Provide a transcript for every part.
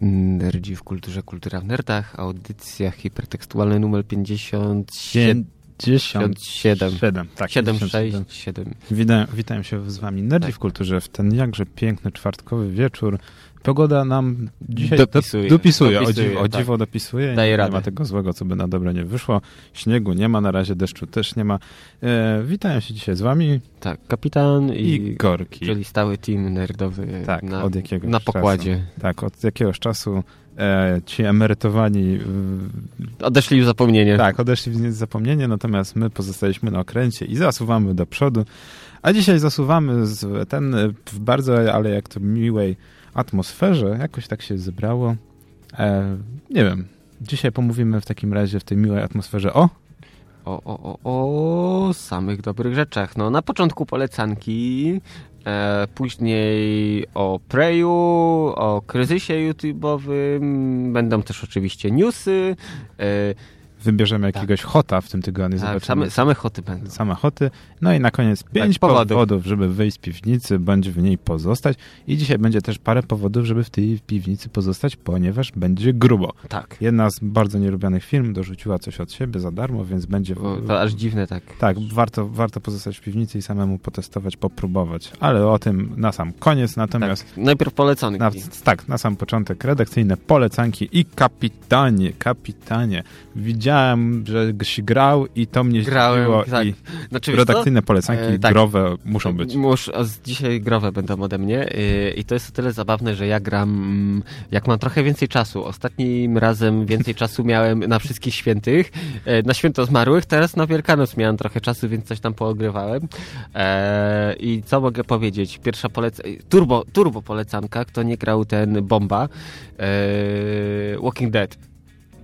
Nerdzi w kulturze, kultura w nerdach, audycja hipertekstualna numer 57. 57. 7, tak. 7, 6, 7. Witam, witam się z wami Nerdzi tak. w kulturze w ten jakże piękny czwartkowy wieczór. Pogoda nam dzisiaj dopisuje, do, dopisuje, dopisuje, o dziwo, o dziwo tak. dopisuje. Daje nie, radę. nie ma tego złego, co by na dobre nie wyszło. Śniegu nie ma, na razie deszczu też nie ma. E, witają się dzisiaj z wami. Tak, kapitan i, i Gorki. Czyli stały team nerdowy tak, na, od jakiegoś na pokładzie. Czasu. Tak, od jakiegoś czasu e, ci emerytowani... Odeszli w zapomnienie. Tak, odeszli w zapomnienie, natomiast my pozostaliśmy na okręcie i zasuwamy do przodu. A dzisiaj zasuwamy ten w bardzo, ale jak to miłej atmosferze. Jakoś tak się zebrało. E, nie wiem. Dzisiaj pomówimy w takim razie w tej miłej atmosferze o... O, o, o, o samych dobrych rzeczach. No, na początku polecanki, e, później o Preju, o kryzysie YouTube'owym, będą też oczywiście newsy, e, wybierzemy tak. jakiegoś hota w tym tygodniu. Tak, same, same hoty będą. Same hoty. No i na koniec tak, pięć tak, powodów. powodów, żeby wyjść z piwnicy, bądź w niej pozostać. I dzisiaj będzie też parę powodów, żeby w tej piwnicy pozostać, ponieważ będzie grubo. Tak. Jedna z bardzo nielubianych firm dorzuciła coś od siebie za darmo, więc będzie... O, to aż dziwne, tak. Tak, warto, warto pozostać w piwnicy i samemu potestować, popróbować. Ale o tym na sam koniec, natomiast... Tak. Najpierw polecanki. Na, tak, na sam początek redakcyjne polecanki i kapitanie, kapitanie. Widziałem wiedziałem, że się grał i to mnie Grałem, tak. i znaczy, redakcyjne polecanki e, tak. growe muszą być. Musz, dzisiaj growe będą ode mnie y, i to jest o tyle zabawne, że ja gram mm, jak mam trochę więcej czasu. Ostatnim razem więcej czasu miałem na wszystkich świętych, e, na święto zmarłych, teraz na Wielkanoc miałem trochę czasu, więc coś tam poogrywałem. E, I co mogę powiedzieć? Pierwsza polecanka, turbo, turbo polecanka, kto nie grał ten Bomba, Walking Dead.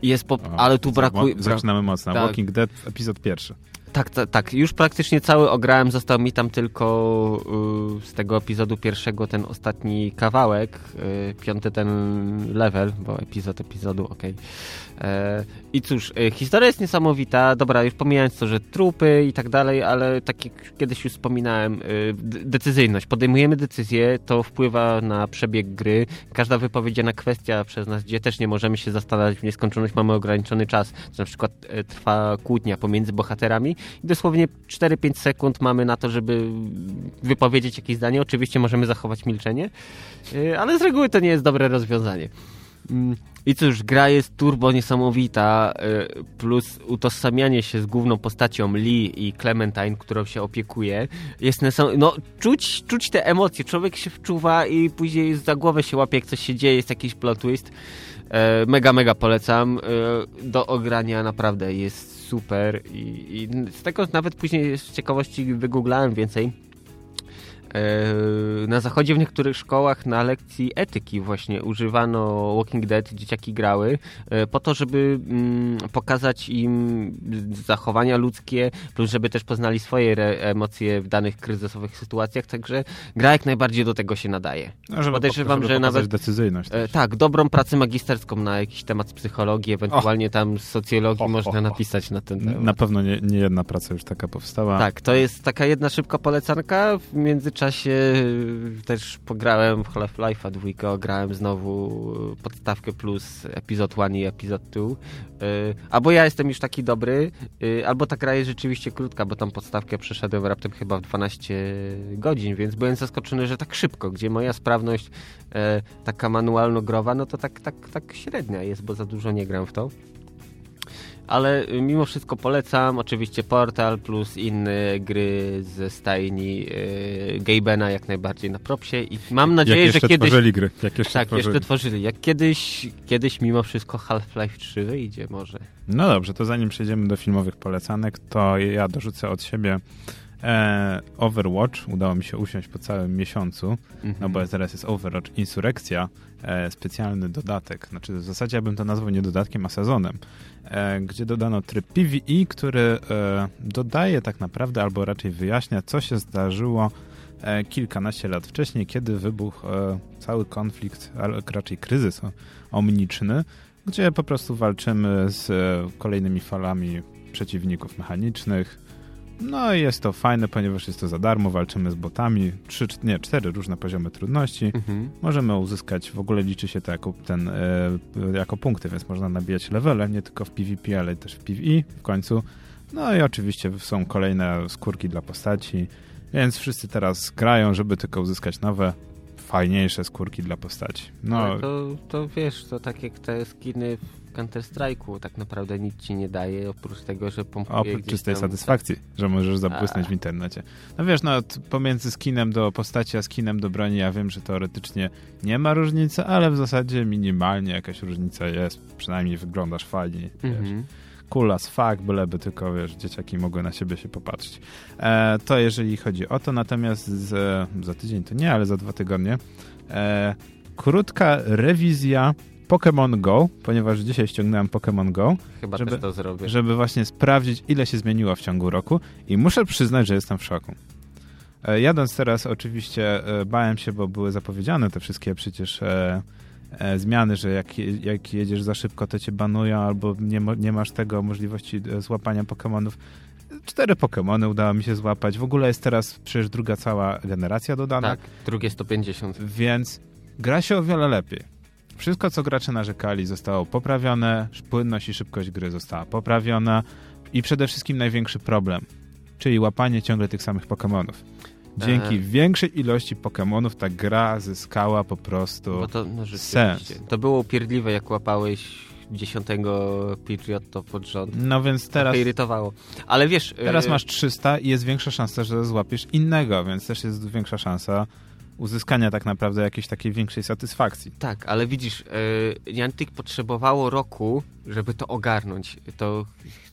Jest ale tu brakuje... Zaczynamy mocno. Tak. Walking Dead, epizod pierwszy. Tak, tak, tak. Już praktycznie cały ograłem. Został mi tam tylko y, z tego epizodu pierwszego ten ostatni kawałek, y, piąty ten level, bo epizod epizodu, okej. Okay. E, I cóż, y, historia jest niesamowita. Dobra, już pomijając to, że trupy i tak dalej, ale tak jak kiedyś już wspominałem, y, decyzyjność. Podejmujemy decyzję, to wpływa na przebieg gry. Każda wypowiedziana kwestia przez nas, gdzie też nie możemy się zastanawiać w nieskończoność, mamy ograniczony czas. Na przykład trwa kłótnia pomiędzy bohaterami i dosłownie 4-5 sekund mamy na to, żeby wypowiedzieć jakieś zdanie. Oczywiście możemy zachować milczenie, ale z reguły to nie jest dobre rozwiązanie. Mm, I cóż, gra jest turbo niesamowita, y, plus utożsamianie się z główną postacią Lee i Clementine, którą się opiekuje, jest niesam... No, czuć, czuć te emocje, człowiek się wczuwa i później za głowę się łapie, jak coś się dzieje, jest jakiś plot twist. Y, mega, mega polecam. Do ogrania naprawdę jest super i, i z tego nawet później z ciekawości wygooglałem więcej E, na zachodzie w niektórych szkołach na lekcji etyki właśnie używano Walking Dead, dzieciaki grały, e, po to, żeby mm, pokazać im zachowania ludzkie, plus żeby też poznali swoje emocje w danych kryzysowych sytuacjach, także gra jak najbardziej do tego się nadaje. No, żeby Podejrzewam, żeby że nawet decyzyjność. E, tak, dobrą pracę magisterską na jakiś temat psychologii, ewentualnie oh. tam socjologii oh, można oh, napisać na ten temat. Na pewno nie, nie jedna praca już taka powstała. Tak, to jest taka jedna szybka polecanka w międzyczasie czasie y, też pograłem w Half-Life'a dwójkę, grałem znowu podstawkę plus epizod 1 i epizod 2. Y, albo ja jestem już taki dobry, y, albo ta gra jest rzeczywiście krótka, bo tam podstawkę przeszedłem raptem chyba w 12 godzin, więc byłem zaskoczony, że tak szybko, gdzie moja sprawność taka manualno-growa, no to tak, tak, tak średnia jest, bo za dużo nie gram w to ale y, mimo wszystko polecam. Oczywiście Portal plus inne gry ze stajni yy, Gabena jak najbardziej na propsie i mam nadzieję, jak że kiedyś... tworzyli gry. Jak jeszcze tak, tworzyli. jeszcze tworzyli. Jak kiedyś, kiedyś mimo wszystko Half-Life 3 wyjdzie może. No dobrze, to zanim przejdziemy do filmowych polecanek, to ja dorzucę od siebie e, Overwatch. Udało mi się usiąść po całym miesiącu, no bo mhm. teraz jest Overwatch Insurrekcja, e, specjalny dodatek. Znaczy w zasadzie ja bym to nazwał nie dodatkiem, a sezonem. E, gdzie dodano tryb PvE, który e, dodaje tak naprawdę, albo raczej wyjaśnia, co się zdarzyło e, kilkanaście lat wcześniej, kiedy wybuchł cały konflikt, ale raczej kryzys omniczny, gdzie po prostu walczymy z kolejnymi falami przeciwników mechanicznych. No i jest to fajne, ponieważ jest to za darmo, walczymy z botami, trzy, nie, cztery różne poziomy trudności. Mhm. Możemy uzyskać, w ogóle liczy się to jako, ten, e, jako punkty, więc można nabijać levele, nie tylko w PvP, ale też w PvE w końcu. No i oczywiście są kolejne skórki dla postaci, więc wszyscy teraz grają, żeby tylko uzyskać nowe, fajniejsze skórki dla postaci. No, to, to wiesz, to tak jak te skiny w Counter-Strike'u tak naprawdę nic ci nie daje, oprócz tego, że pompuje Oprócz czystej tam... satysfakcji, że możesz zabłysnąć w internecie. No wiesz, no pomiędzy skinem do postaci, a skinem do broni, ja wiem, że teoretycznie nie ma różnicy, ale w zasadzie minimalnie jakaś różnica jest, przynajmniej wyglądasz fajnie, mhm cool as fuck, byleby tylko, wiesz, dzieciaki mogły na siebie się popatrzeć. E, to jeżeli chodzi o to, natomiast z, za tydzień to nie, ale za dwa tygodnie e, krótka rewizja Pokémon Go, ponieważ dzisiaj ściągnąłem Pokémon Go. Chyba żeby, to zrobię. Żeby właśnie sprawdzić, ile się zmieniło w ciągu roku i muszę przyznać, że jestem w szoku. E, jadąc teraz oczywiście e, bałem się, bo były zapowiedziane te wszystkie przecież E, zmiany, że jak, jak jedziesz za szybko, to cię banują, albo nie, nie masz tego możliwości e, złapania Pokémonów. Cztery Pokémony udało mi się złapać. W ogóle jest teraz przecież druga cała generacja dodana. Tak, drugie 150. Więc gra się o wiele lepiej. Wszystko, co gracze narzekali, zostało poprawione, płynność i szybkość gry została poprawiona i przede wszystkim największy problem, czyli łapanie ciągle tych samych Pokémonów. Dzięki większej ilości Pokémonów ta gra zyskała po prostu no to, no sens. To było upierdliwe, jak łapałeś dziesiątego Patriotto pod rząd. No więc teraz... To irytowało. Ale wiesz... Teraz e, masz 300 i jest większa szansa, że złapiesz innego, więc też jest większa szansa uzyskania tak naprawdę jakiejś takiej większej satysfakcji. Tak, ale widzisz, yy, Niantic potrzebowało roku, żeby to ogarnąć. To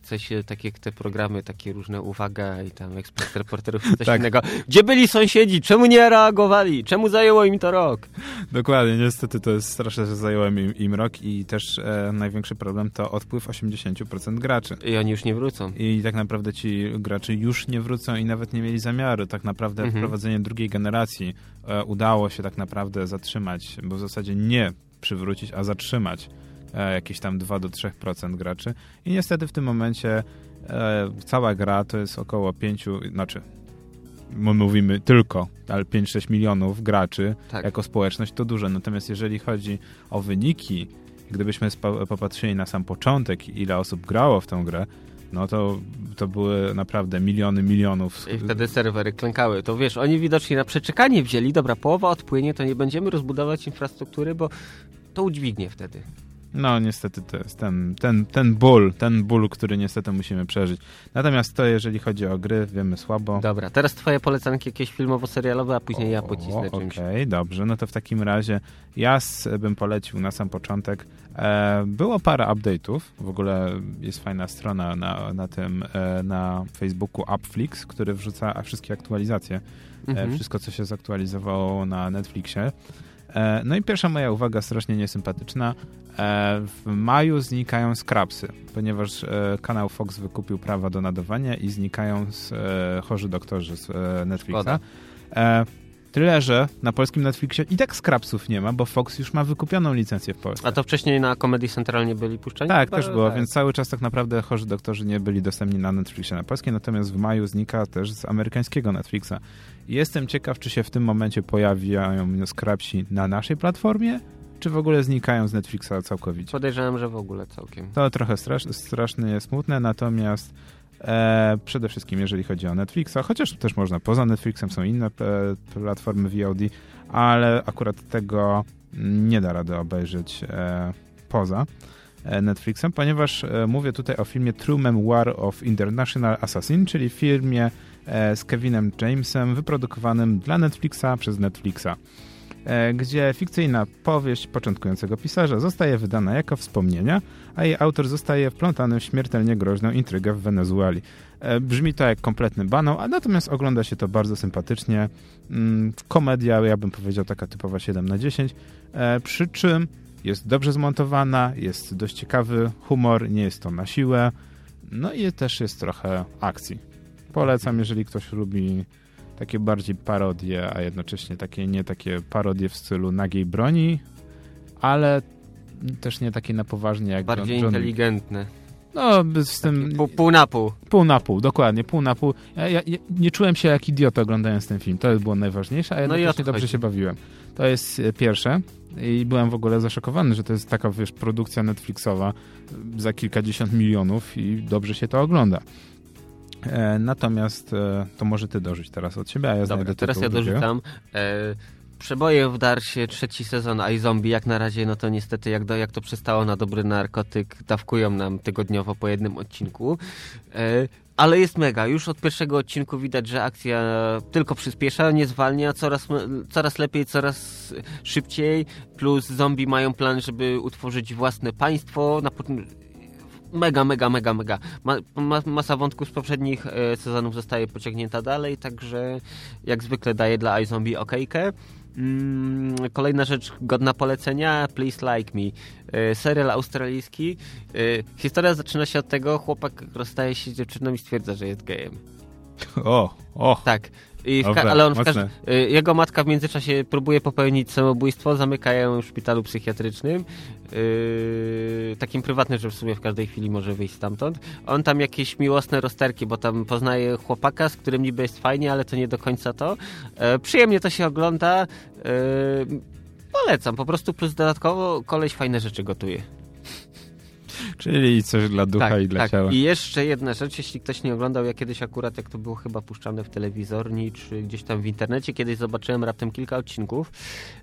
chce się, tak jak te programy, takie różne uwaga i tam ekspert reporterów coś tak. innego. Gdzie byli sąsiedzi? Czemu nie reagowali? Czemu zajęło im to rok? Dokładnie, niestety to jest straszne, że zajęło im, im rok i też e, największy problem to odpływ 80% graczy. I oni już nie wrócą. I tak naprawdę ci gracze już nie wrócą i nawet nie mieli zamiaru. Tak naprawdę mhm. wprowadzenie drugiej generacji e, udało się tak naprawdę zatrzymać, bo w zasadzie nie przywrócić, a zatrzymać jakieś tam 2 do 3% graczy. I niestety w tym momencie e, cała gra to jest około 5, znaczy my mówimy tylko, ale 5-6 milionów graczy tak. jako społeczność to dużo. Natomiast jeżeli chodzi o wyniki, gdybyśmy popatrzyli na sam początek, ile osób grało w tę grę, no to, to były naprawdę miliony, milionów. I wtedy serwery klękały. To wiesz, oni widocznie na przeczekanie wzięli, dobra, połowa odpłynie, to nie będziemy rozbudować infrastruktury, bo to udźwignie wtedy. No, niestety to jest ten, ten, ten ból, ten ból, który niestety musimy przeżyć. Natomiast to, jeżeli chodzi o gry, wiemy słabo. Dobra, teraz twoje polecanki jakieś filmowo-serialowe, a później o, ja pocisnę czymś. Okej, okay, dobrze, no to w takim razie ja bym polecił na sam początek. E, było parę update'ów, w ogóle jest fajna strona na, na tym, e, na Facebooku Upflix, który wrzuca wszystkie aktualizacje, e, mhm. wszystko, co się zaktualizowało na Netflixie. E, no i pierwsza moja uwaga, strasznie niesympatyczna. E, w maju znikają scrapsy, ponieważ e, kanał Fox wykupił prawa do nadawania i znikają z, chorzy doktorzy z Netflixa. Tyle, że na polskim Netflixie i tak scrapsów nie ma, bo Fox już ma wykupioną licencję w Polsce. A to wcześniej na Comedy Central nie byli puszczani? Tak, też było, tak. więc cały czas tak naprawdę chorzy doktorzy nie byli dostępni na Netflixie na polskim, natomiast w maju znika też z amerykańskiego Netflixa. Jestem ciekaw, czy się w tym momencie pojawiają scrapsi na naszej platformie, czy w ogóle znikają z Netflixa całkowicie. Podejrzewam, że w ogóle całkiem. To trochę strasz, straszne, smutne, natomiast e, przede wszystkim jeżeli chodzi o Netflixa, chociaż też można poza Netflixem, są inne e, platformy VOD, ale akurat tego nie da rady obejrzeć e, poza e, Netflixem, ponieważ e, mówię tutaj o filmie True Memoir of International Assassin, czyli filmie E, z Kevinem Jamesem, wyprodukowanym dla Netflixa przez Netflixa, gdzie fikcyjna powieść początkującego pisarza zostaje wydana jako wspomnienia, a jej autor zostaje wplątany w śmiertelnie groźną intrygę w Wenezueli. E, brzmi to jak kompletny banał, a natomiast ogląda się to bardzo sympatycznie. Mm, komedia, ja bym powiedział, taka typowa 7 na 10, przy czym jest dobrze zmontowana, jest dość ciekawy humor, nie jest to na siłę, no i też jest trochę akcji. Polecam, jeżeli ktoś lubi takie bardziej parodie, a jednocześnie takie nie takie parodie w stylu nagiej broni, ale też nie takie na poważnie jak Bardziej John, inteligentne. No, z tym... Pół, pół, na pół. Pół na pół, dokładnie, pół na pół. Ja, ja, ja nie czułem się jak idiota oglądając ten film, to było najważniejsze, a no jednocześnie dobrze się bawiłem. To jest e, pierwsze i byłem w ogóle zaszokowany, że to jest taka, wiesz, produkcja Netflixowa za kilkadziesiąt milionów i dobrze się to ogląda. E, natomiast e, to może ty dorzuć teraz od siebie, a ja Dobra, teraz ja dorzucam. E, Przeboje w Darsie, trzeci sezon iZombie, jak na razie, no to niestety jak, do, jak to przystało na dobry narkotyk, dawkują nam tygodniowo po jednym odcinku. E, ale jest mega. Już od pierwszego odcinku widać, że akcja tylko przyspiesza, nie zwalnia, coraz, coraz lepiej, coraz szybciej. Plus zombie mają plan, żeby utworzyć własne państwo. Na, mega, mega, mega, mega. Ma, ma, masa wątków z poprzednich e, sezonów zostaje pociągnięta dalej, także jak zwykle daję dla iZombie okejkę. Mm, kolejna rzecz godna polecenia, Please Like Me. E, serial australijski. E, historia zaczyna się od tego, chłopak rozstaje się z dziewczyną i stwierdza, że jest gejem. O, o. Tak. I Dobra, ale on w y, jego matka w międzyczasie próbuje popełnić samobójstwo, zamykają ją w szpitalu psychiatrycznym, yy, takim prywatnym, że w sumie w każdej chwili może wyjść stamtąd. On tam jakieś miłosne rozterki, bo tam poznaje chłopaka, z którym niby jest fajnie, ale to nie do końca to. Yy, przyjemnie to się ogląda. Yy, polecam, po prostu plus dodatkowo koleś fajne rzeczy gotuje. Czyli coś dla ducha tak, i dla tak. ciała. I jeszcze jedna rzecz, jeśli ktoś nie oglądał, ja kiedyś akurat, jak to było chyba puszczane w telewizorni, czy gdzieś tam w internecie, kiedyś zobaczyłem raptem kilka odcinków,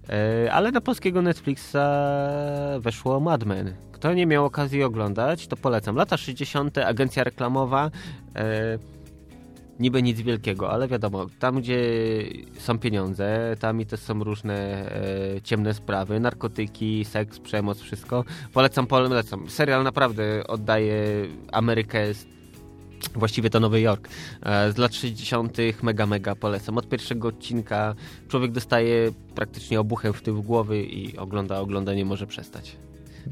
e, ale na polskiego Netflixa weszło Mad Men. Kto nie miał okazji oglądać, to polecam. Lata 60., agencja reklamowa, e, niby nic wielkiego, ale wiadomo, tam gdzie są pieniądze, tam i też są różne e, ciemne sprawy, narkotyki, seks, przemoc, wszystko. Polecam, polecam. Serial naprawdę oddaje Amerykę właściwie to Nowy Jork. E, z lat 60. mega, mega polecam. Od pierwszego odcinka człowiek dostaje praktycznie obuchem w tył głowy i ogląda, ogląda nie może przestać.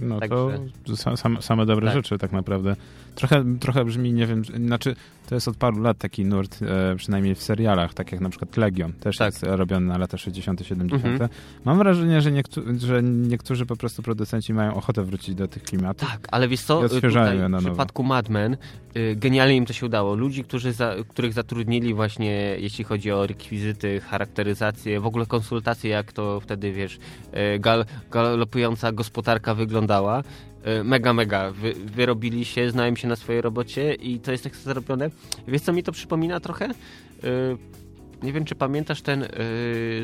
No Także... to same, same dobre tak. rzeczy tak naprawdę. Trochę, trochę brzmi, nie wiem, znaczy to jest od paru lat taki nurt, e, przynajmniej w serialach, tak jak na przykład Legion, też tak. jest robiony na lata 60., 70. Mhm. Mam wrażenie, że, niektó że niektórzy po prostu producenci mają ochotę wrócić do tych klimatów. Tak, ale wiesz co, tutaj, w przypadku Mad Men y, genialnie im to się udało. Ludzi, którzy za, których zatrudnili właśnie, jeśli chodzi o rekwizyty, charakteryzację, w ogóle konsultacje, jak to wtedy, wiesz, y, gal, galopująca gospodarka wyglądała, mega, mega. Wy, wyrobili się, znają się na swojej robocie i to jest tak zrobione. Wiesz, co mi to przypomina trochę? Nie wiem, czy pamiętasz ten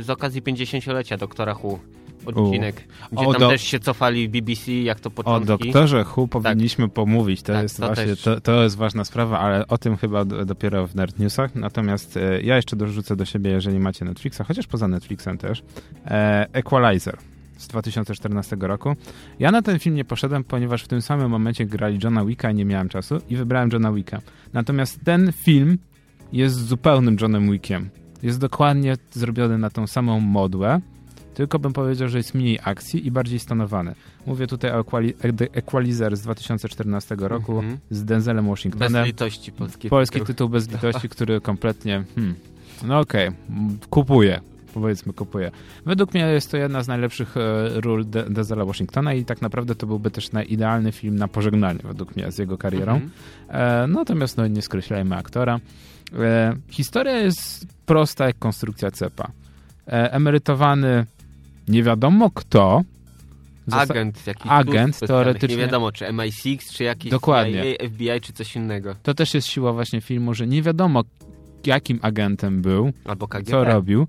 z okazji 50-lecia doktora Hu odcinek, U. gdzie o, tam do... też się cofali BBC, jak to początki. O doktorze Hu tak. powinniśmy tak. pomówić, to, tak, jest to właśnie, to, to, jest ważna sprawa, ale o tym chyba dopiero w Nerd Newsach. Natomiast e, ja jeszcze dorzucę do siebie, jeżeli macie Netflixa, chociaż poza Netflixem też, e, Equalizer z 2014 roku. Ja na ten film nie poszedłem, ponieważ w tym samym momencie grali Johna Wicka i nie miałem czasu i wybrałem Johna Wicka. Natomiast ten film jest zupełnym Johnem Wickiem. Jest dokładnie zrobiony na tą samą modłę, tylko bym powiedział, że jest mniej akcji i bardziej stanowany. Mówię tutaj o Equalizer z 2014 roku mm -hmm. z Denzelem Washingtonem. Bez litości polski Polski tytuł, tytuł bez litości, który kompletnie... Hmm, no okej, okay, kupuję powiedzmy kupuje. Według mnie jest to jedna z najlepszych e, ról De Denzela Washingtona i tak naprawdę to byłby też idealny film na pożegnanie według mnie z jego karierą. -hmm. e, natomiast no, nie skreślajmy aktora. E, historia jest prosta jak konstrukcja cepa. E, emerytowany nie wiadomo kto. Agent, jakiś agent teoretycznie. Nie wiadomo, czy MI6, czy jakiś Dokładnie. CIA, FBI, czy coś innego. To też jest siła właśnie filmu, że nie wiadomo jakim agentem był, Albo KGB. co robił.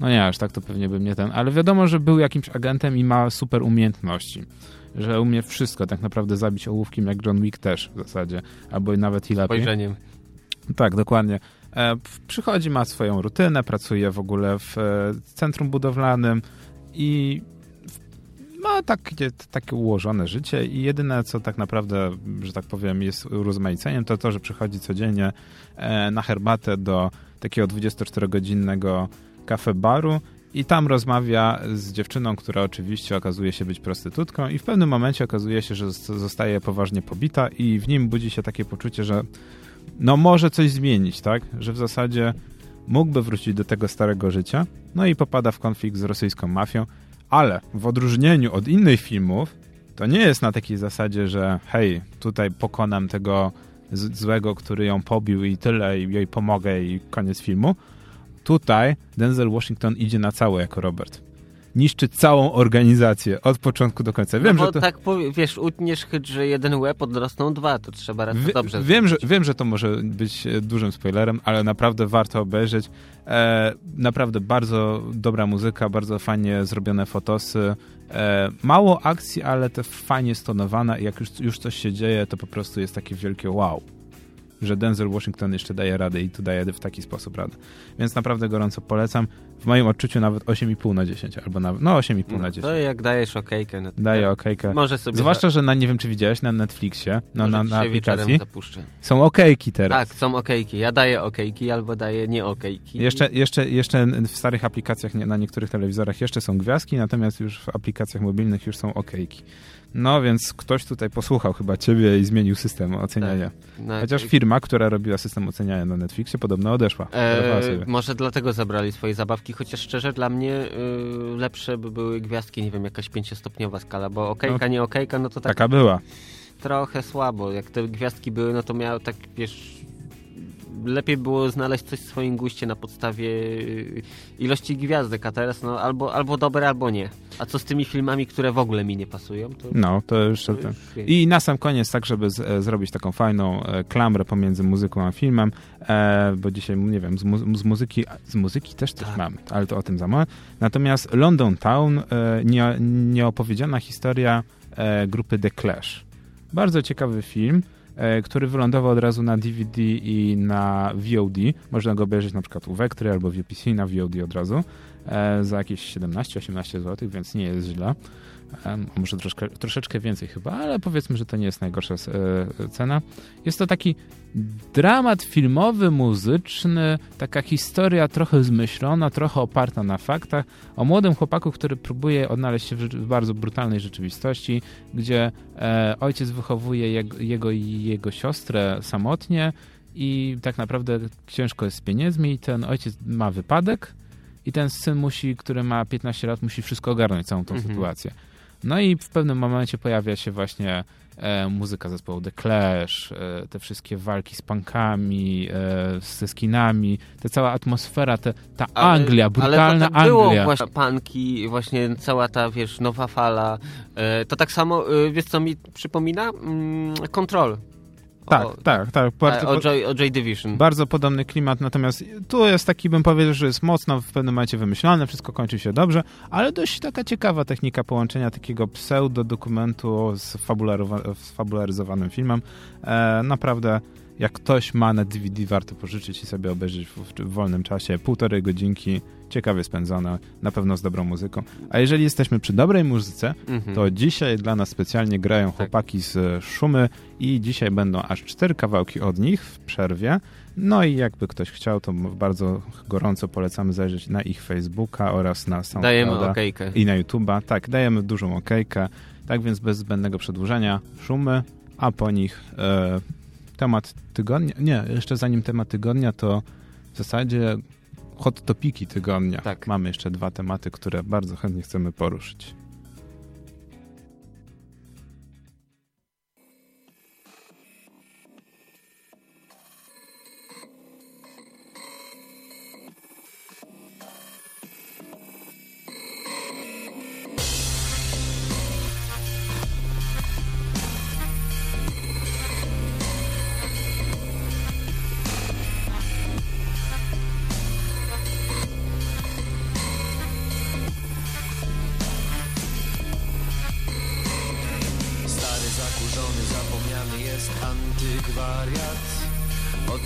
No nie, aż tak to pewnie bym nie ten, ale wiadomo, że był jakimś agentem i ma super umiejętności. Że umie wszystko tak naprawdę zabić ołówkiem, jak John Wick też w zasadzie, albo nawet i lepiej. Spojrzeniem. Tak, dokładnie. E, przychodzi, ma swoją rutynę, pracuje w ogóle w e, centrum budowlanym, i ma takie, takie ułożone życie i jedyne, co tak naprawdę, że tak powiem, jest urozmaiceniem, to to, że przychodzi codziennie e, na herbatę do takiego 24-godzinnego kafe baru i tam rozmawia z dziewczyną, która oczywiście okazuje się być prostytutką i w pewnym momencie okazuje się, że zostaje poważnie pobita i w nim budzi się takie poczucie, że no może coś zmienić, tak? Że w zasadzie mógłby wrócić do tego starego życia, no i popada w konflikt z rosyjską mafią, ale w odróżnieniu od innych filmów, to nie jest na takiej zasadzie, że hej, tutaj pokonam tego złego, który ją pobił i tyle, i jej pomogę i koniec filmu. Tutaj Denzel Washington idzie na całe jako Robert niszczy całą organizację od początku do końca. Wiem, no że to... tak, wiesz, utniesz chyt, że jeden łeb odrosną dwa, to trzeba raz Wie, dobrze wiem że, wiem, że to może być e, dużym spoilerem, ale naprawdę warto obejrzeć. E, naprawdę bardzo dobra muzyka, bardzo fajnie zrobione fotosy. E, mało akcji, ale to fajnie stonowane i jak już, już coś się dzieje, to po prostu jest takie wielkie wow że Denzel Washington jeszcze daje radę i tu daje w taki sposób radę. Więc naprawdę gorąco polecam. W moim odczuciu nawet 8,5 na 10, albo nawet, no 8,5 no, na 10. To jak dajesz okejkę. No Daję okejkę. Może sobie... Zwłaszcza, że na, nie wiem czy widziałeś, na Netflixie, no, na, na aplikacji, są okejki teraz. Tak, są okejki. Ja daję okejki albo daję nie okejki. Jeszcze, jeszcze, jeszcze w starych aplikacjach, na niektórych telewizorach jeszcze są gwiazdki, natomiast już w aplikacjach mobilnych już są okejki. No więc ktoś tutaj posłuchał chyba ciebie i zmienił system oceniania. Tak, no, Chociaż firma, która robiła system oceniania na Netflixie podobno odeszła. E, może dlatego zabrali swoje zabawki, chociaż szczerze dla mnie y, lepsze by były gwiazdki, nie wiem, jakaś pięciostopniowa skala, bo okejka, no, nie okejka, no to tak... Taka była. Trochę słabo. Jak te gwiazdki były, no to miał tak, wiesz lepiej było znaleźć coś w swoim guście na podstawie y, ilości gwiazdek, a teraz no albo, albo dobre, albo nie. A co z tymi filmami, które w ogóle mi nie pasują? To, no, to już... To już I na sam koniec, tak żeby z, e, zrobić taką fajną e, klamrę pomiędzy muzyką a filmem, e, bo dzisiaj, nie wiem, z, mu z, muzyki z muzyki też coś tak. mamy, ale to o tym za moment. Natomiast London Town, e, nie, nieopowiedziana historia e, grupy The Clash. Bardzo ciekawy film. E, który wylądował od razu na DVD i na VOD. Można go obejrzeć na przykład u Vectry albo w UPC na VOD od razu e, za jakieś 17-18 zł, więc nie jest źle może troszkę, troszeczkę więcej chyba, ale powiedzmy, że to nie jest najgorsza e, cena. Jest to taki dramat filmowy, muzyczny, taka historia trochę zmyślona, trochę oparta na faktach, o młodym chłopaku, który próbuje odnaleźć się w bardzo brutalnej rzeczywistości, gdzie e, ojciec wychowuje jego, jego i jego siostrę samotnie i tak naprawdę ciężko jest z pieniędzmi i ten ojciec ma wypadek i ten syn musi, który ma 15 lat, musi wszystko ogarnąć, całą tą mhm. sytuację. No i w pewnym momencie pojawia się właśnie e, muzyka zespołu The Clash, e, te wszystkie walki z punkami, e, ze skinami, ta cała atmosfera, te, ta ale, Anglia, brutalna ale to tak Anglia. było właśnie punki, właśnie cała ta, wiesz, nowa fala. E, to tak samo, e, wiesz co mi przypomina? Mm, Control. Tak, o, tak, tak. Bardzo, o, Joy, o Joy Division. Bardzo podobny klimat, natomiast tu jest taki, bym powiedział, że jest mocno w pewnym momencie wymyślane, wszystko kończy się dobrze, ale dość taka ciekawa technika połączenia takiego pseudo-dokumentu z, z fabularyzowanym filmem. E, naprawdę jak ktoś ma na DVD, warto pożyczyć i sobie obejrzeć w, w, wolnym czasie. Półtorej godzinki, ciekawie spędzone, na pewno z dobrą muzyką. A jeżeli jesteśmy przy dobrej muzyce, mhm. to dzisiaj dla nas specjalnie grają tak. chłopaki z Szumy i dzisiaj będą aż cztery kawałki od nich w przerwie. No i jakby ktoś chciał, to bardzo gorąco polecamy zajrzeć na ich Facebooka oraz na SoundClouda. Dajemy okejkę. I na YouTube'a. Tak, dajemy dużą okejkę. Tak więc bez zbędnego przedłużenia Szumy, a po nich... E, temat tygodnia. Nie, jeszcze zanim temat tygodnia, to w zasadzie hot topiki tygodnia. Tak. Mamy jeszcze dwa tematy, które bardzo chętnie chcemy poruszyć.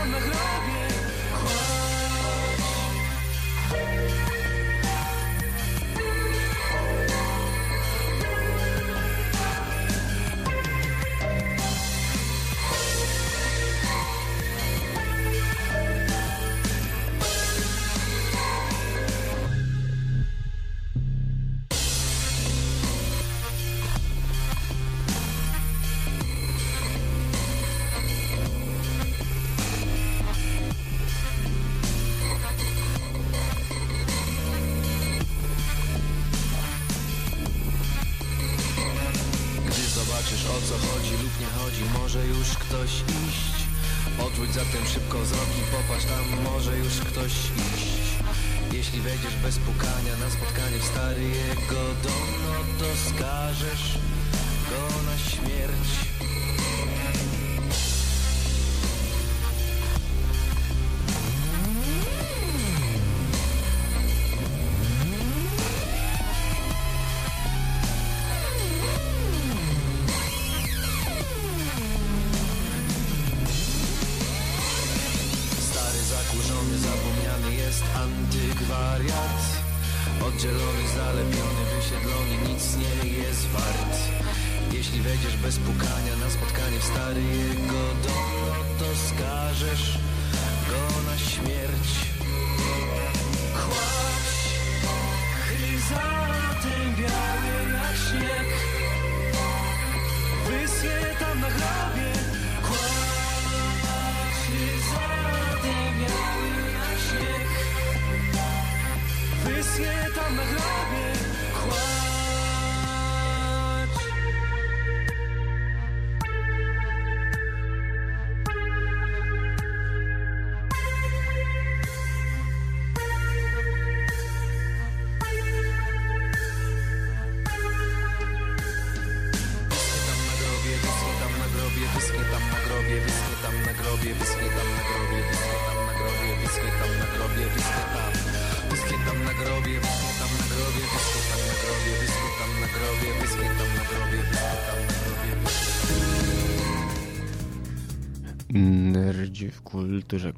Wyschnie tam na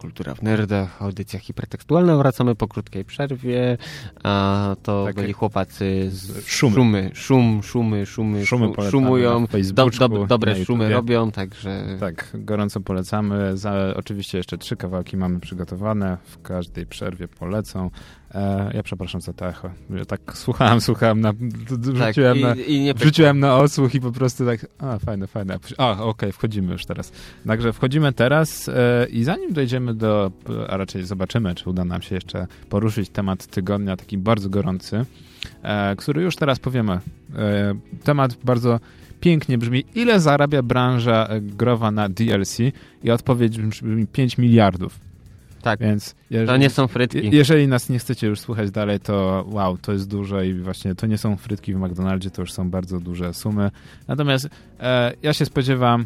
kultura w nerdach, audycja hipertekstualna. Wracamy po krótkiej przerwie, a to Tak byli chłopacy z Szumy. szumy, szum, szumy, szumy, Szumy szu- szumują, do, do, dobre szumy robią, także Tak, gorąco polecamy. Za, oczywiście jeszcze trzy kawałki mamy przygotowane. W każdej przerwie polecą. E, ja przepraszam za to echo. Ja tak słuchałem, słuchałem, na, tak, wrzuciłem, na, i, i na odsłuch i po prostu tak, a fajne, fajne. A, okej, wchodzimy już teraz. Także wchodzimy teraz e, i zanim dojdziemy do, a raczej zobaczymy, czy uda nam się jeszcze poruszyć temat tygodnia, taki bardzo gorący, e, który już teraz powiemy. E, temat bardzo pięknie brzmi, ile zarabia branża e, growa na DLC i odpowiedź brzmi 5 miliardów. Tak, Więc jeżeli, to nie są frytki. je- jeżeli nas nie chcecie już słuchać dalej, to wow, to jest dużo i właśnie to nie są frytki w McDonaldzie, to już są bardzo duże sumy. Natomiast e, ja się spodziewam,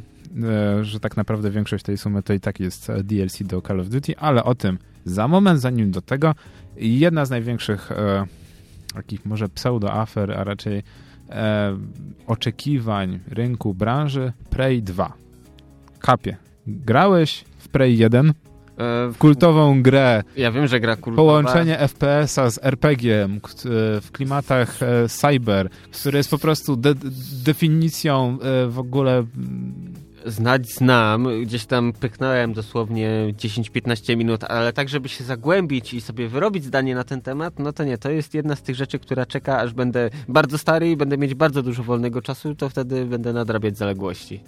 e, że tak naprawdę większość tej sumy to i tak jest e, DLC do Call of Duty, ale o tym za moment, zanim do tego jedna z największych e, takich może pseudo-afer, a raczej e, oczekiwań rynku branży Prey 2. Kapie, grałeś w Prey 1, E, w- kultową grę ja wiem, że gra kultowa. Połączenie FPS-a z k- e, w klimatach e, cyber, który jest po prostu de definicją e, w ogóle Znać znam, gdzieś tam pyknąłem dosłownie 10-15 minut, ale tak, żeby się zagłębić i sobie wyrobić zdanie na ten temat, no to nie, to jest jedna z tych rzeczy, która czeka, aż będę bardzo stary i będę mieć bardzo dużo wolnego czasu, to wtedy będę nadrabiać zaległości.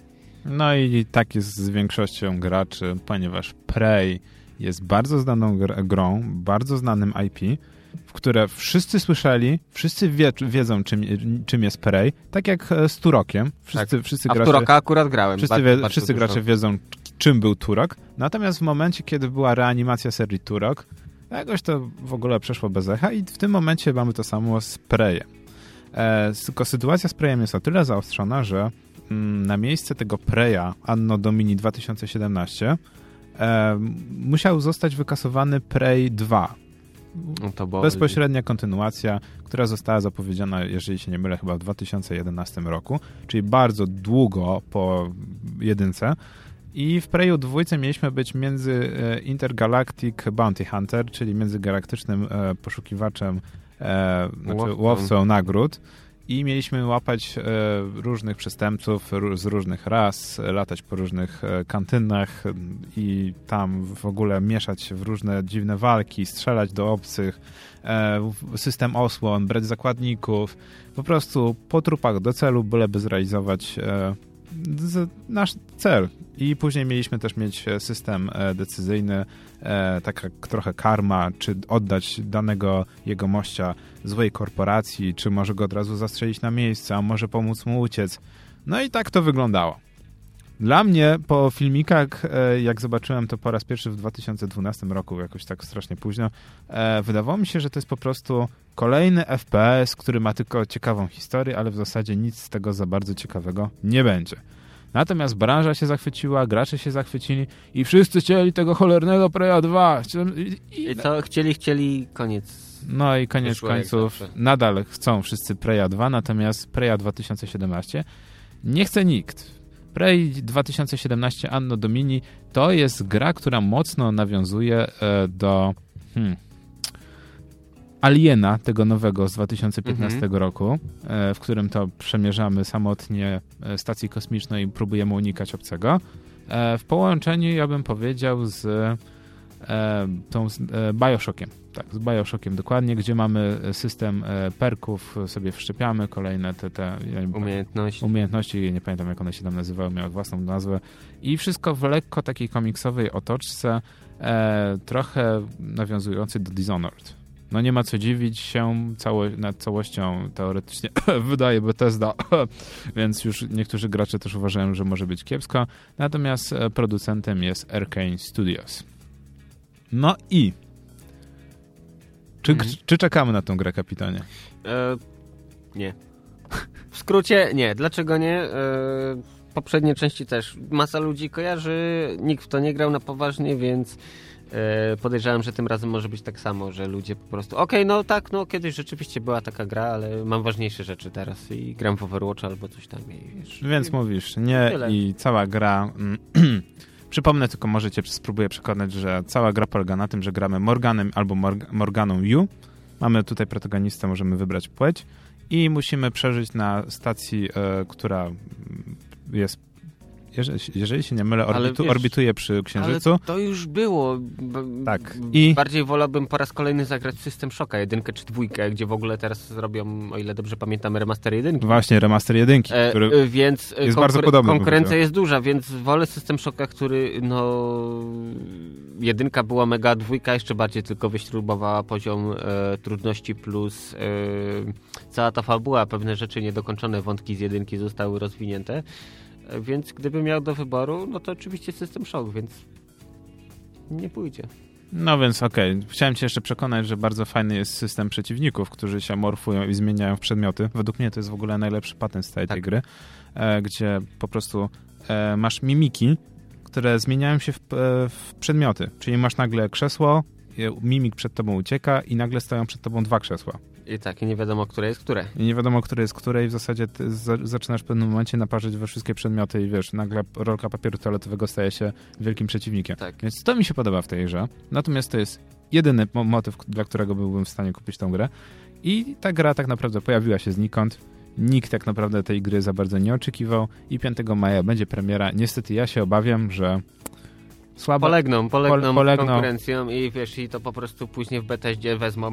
No i tak jest z większością graczy, ponieważ Prey jest bardzo znaną gr grą, bardzo znanym IP, w które wszyscy słyszeli, wszyscy wie wiedzą, czym, czym jest Prey, tak jak e, z Turokiem. Wszyscy, wszyscy A gracze, Turoka akurat grałem. wszyscy, wie, bardzo wszyscy dużo. gracze wiedzą, czym był Turok. Natomiast w momencie, kiedy była reanimacja serii Turok, Jakoś to w ogóle przeszło bez echa i w tym momencie mamy to samo z Prejem. E, tylko sytuacja z Prejem jest o tyle zaostrzona, że na miejsce tego Preja Anno Domini 2017 e, musiał zostać wykasowany Prey 2. No Bezpośrednia kontynuacja, która została zapowiedziana, jeżeli się nie mylę, chyba w 2011 roku, czyli bardzo długo po jedynce. I w Preju dwójce mieliśmy być między e, Intergalactic Bounty Hunter, czyli międzygalaktycznym e, poszukiwaczem, e, znaczy łowcą nagród, i mieliśmy łapać e, różnych przestępców z różnych ras, latać po różnych e, kantynach i tam w ogóle mieszać się w różne dziwne walki, strzelać do obcych, e, system osłon, brać zakładników, po prostu po trupach do celu, byleby zrealizować nasz cel. I później mieliśmy też mieć system decyzyjny, taka trochę karma, czy oddać danego jegomościa złej korporacji, czy może go od razu zastrzelić na miejscu, a może pomóc mu uciec. No i tak to wyglądało. Dla mnie po filmikach, e, jak zobaczyłem to po raz pierwszy w 2012 roku, jakoś tak strasznie późno, e, wydawało mi się, że to jest po prostu kolejny FPS, który ma tylko ciekawą historię, ale w zasadzie nic z tego za bardzo ciekawego nie będzie. Natomiast branża się zachwyciła, gracze się zachwycili i wszyscy chcieli tego cholernego Preya 2. I, co? Chcieli, chcieli, koniec no i koniec końców nadal chcą wszyscy Preya 2, natomiast Preya 2017 nie chce nikt. Prey 2017 Anno Domini to jest gra, która mocno nawiązuje e, do hmm, Aliena, tego nowego z 2015 mhm. roku, e, w którym to przemierzamy samotnie e, stację kosmiczną i próbujemy unikać obcego. W połączeniu, ja bym powiedział, z tą Bioshockiem tak, z Bioshockiem dokładnie, gdzie mamy system e, perków, sobie wszczepiamy kolejne te, te umiejętności. umiejętności, nie pamiętam jak one się tam nazywały, miały własną nazwę i wszystko w lekko takiej komiksowej otoczce, e, trochę nawiązującej do Dishonored. No nie ma co dziwić się, cało, nad całością teoretycznie wydaje Bethesda, więc już niektórzy gracze też uważają, że może być kiepsko, natomiast e, producentem jest Arkane Studios. No i czy, mhm. czy czekamy na tą grę, kapitanie? E, nie. W skrócie nie. Dlaczego nie? E, poprzednie części też. Masa ludzi kojarzy, nikt w to nie grał na poważnie, więc e, podejrzewam, że tym razem może być tak samo, że ludzie po prostu okej, okay, no tak, no kiedyś rzeczywiście była taka gra, ale mam ważniejsze rzeczy teraz i gram w Overwatch albo coś tam. I, wiesz, Więc i, mówisz, nie tyle. i cała gra... Przypomnę tylko, może cię spróbuję przekonać, że cała gra polega na tym, że gramy Morganem albo Morg Morganą Yu. Mamy tutaj protagonistę, możemy wybrać płeć i musimy przeżyć na stacji, e, która jest jeżeli, jeżeli się nie mylę, orbitu, wiesz, orbituje przy Księżycu. Ale to już było. Tak. I... Bardziej wolałbym po raz kolejny zagrać System Shocka, jedynkę czy dwójkę, gdzie w ogóle teraz zrobią, o ile dobrze pamiętam, remaster jedynki. Właśnie, remaster jedynki, e, który e, więc jest bardzo podobny. Konkurencja jest duża, więc wolę System Shocka, który no jedynka była mega, dwójka jeszcze bardziej tylko wyśrubowała poziom e, trudności plus e, cała ta fabuła, pewne rzeczy niedokończone, wątki z jedynki zostały rozwinięte. Więc gdybym miał do wyboru, no to oczywiście system shock, więc nie pójdzie. No więc okej, okay. chciałem cię jeszcze przekonać, że bardzo fajny jest system przeciwników, którzy się morfują i zmieniają w przedmioty. Według mnie to jest w ogóle najlepszy patent z tej, tak. tej gry, e, gdzie po prostu e, masz mimiki, które zmieniają się w, e, w przedmioty. Czyli masz nagle krzesło, mimik przed tobą ucieka i nagle stoją przed tobą dwa krzesła. I tak, i nie wiadomo, które jest które. I nie wiadomo, które jest które i w zasadzie zaczynasz w pewnym momencie naparzyć we wszystkie przedmioty i wiesz, nagle rolka papieru toaletowego staje się wielkim przeciwnikiem. Tak. Więc to mi się podoba w tej grze. Natomiast to jest jedyny motyw, dla którego byłbym w stanie kupić tą grę. I ta gra tak naprawdę pojawiła się znikąd. Nikt tak naprawdę tej gry za bardzo nie oczekiwał i 5 maja będzie premiera. Niestety ja się obawiam, że słabo... Polegną, polegną, polegną. konkurencją i wiesz, i to po prostu później w Bethesdzie wezmą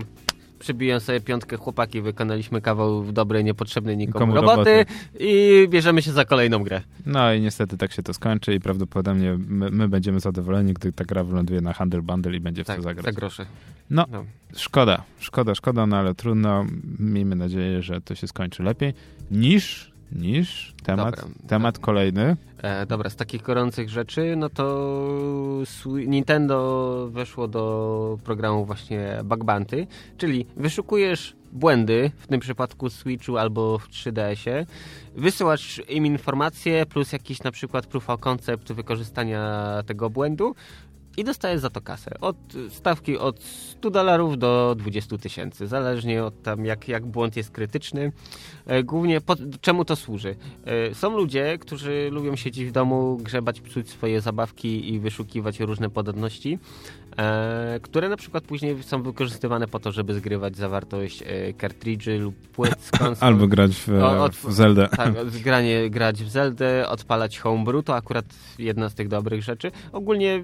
przybiję sobie piątkę chłopaki, wykonaliśmy kawał w dobrej, niepotrzebnej nikomu, nikomu roboty, roboty, i bierzemy się za kolejną grę. No i niestety tak się to skończy i prawdopodobnie my, my będziemy zadowoleni, gdy ta gra wyląduje na Handel Bundle i będzie w tak, co zagrać. za grosze. No, no, szkoda, szkoda, szkoda, no ale trudno. Miejmy nadzieję, że to się skończy lepiej niż niż temat, dobra. temat kolejny. E, dobra, z takich gorących rzeczy, no to Nintendo weszło do programu właśnie Bug Bounty, czyli wyszukujesz błędy, w tym przypadku Switchu albo w 3DS-ie, wysyłasz im informacje plus jakiś na przykład proof of concept wykorzystania tego błędu, i dostaje za to kasę. Od stawki od 100 dolarów do 20 tysięcy, zależnie od tam jak, jak błąd jest krytyczny. E, głównie po, czemu to służy? E, są ludzie, którzy lubią siedzieć w domu, grzebać, psuć swoje zabawki i wyszukiwać różne podobności które na przykład później są wykorzystywane po to, żeby zgrywać zawartość e, kartridży lub płyt z konsol. Albo grać w, od, w Zeldę. Tak, granie, grać w Zeldę, odpalać homebrew, to akurat jedna z tych dobrych rzeczy. Ogólnie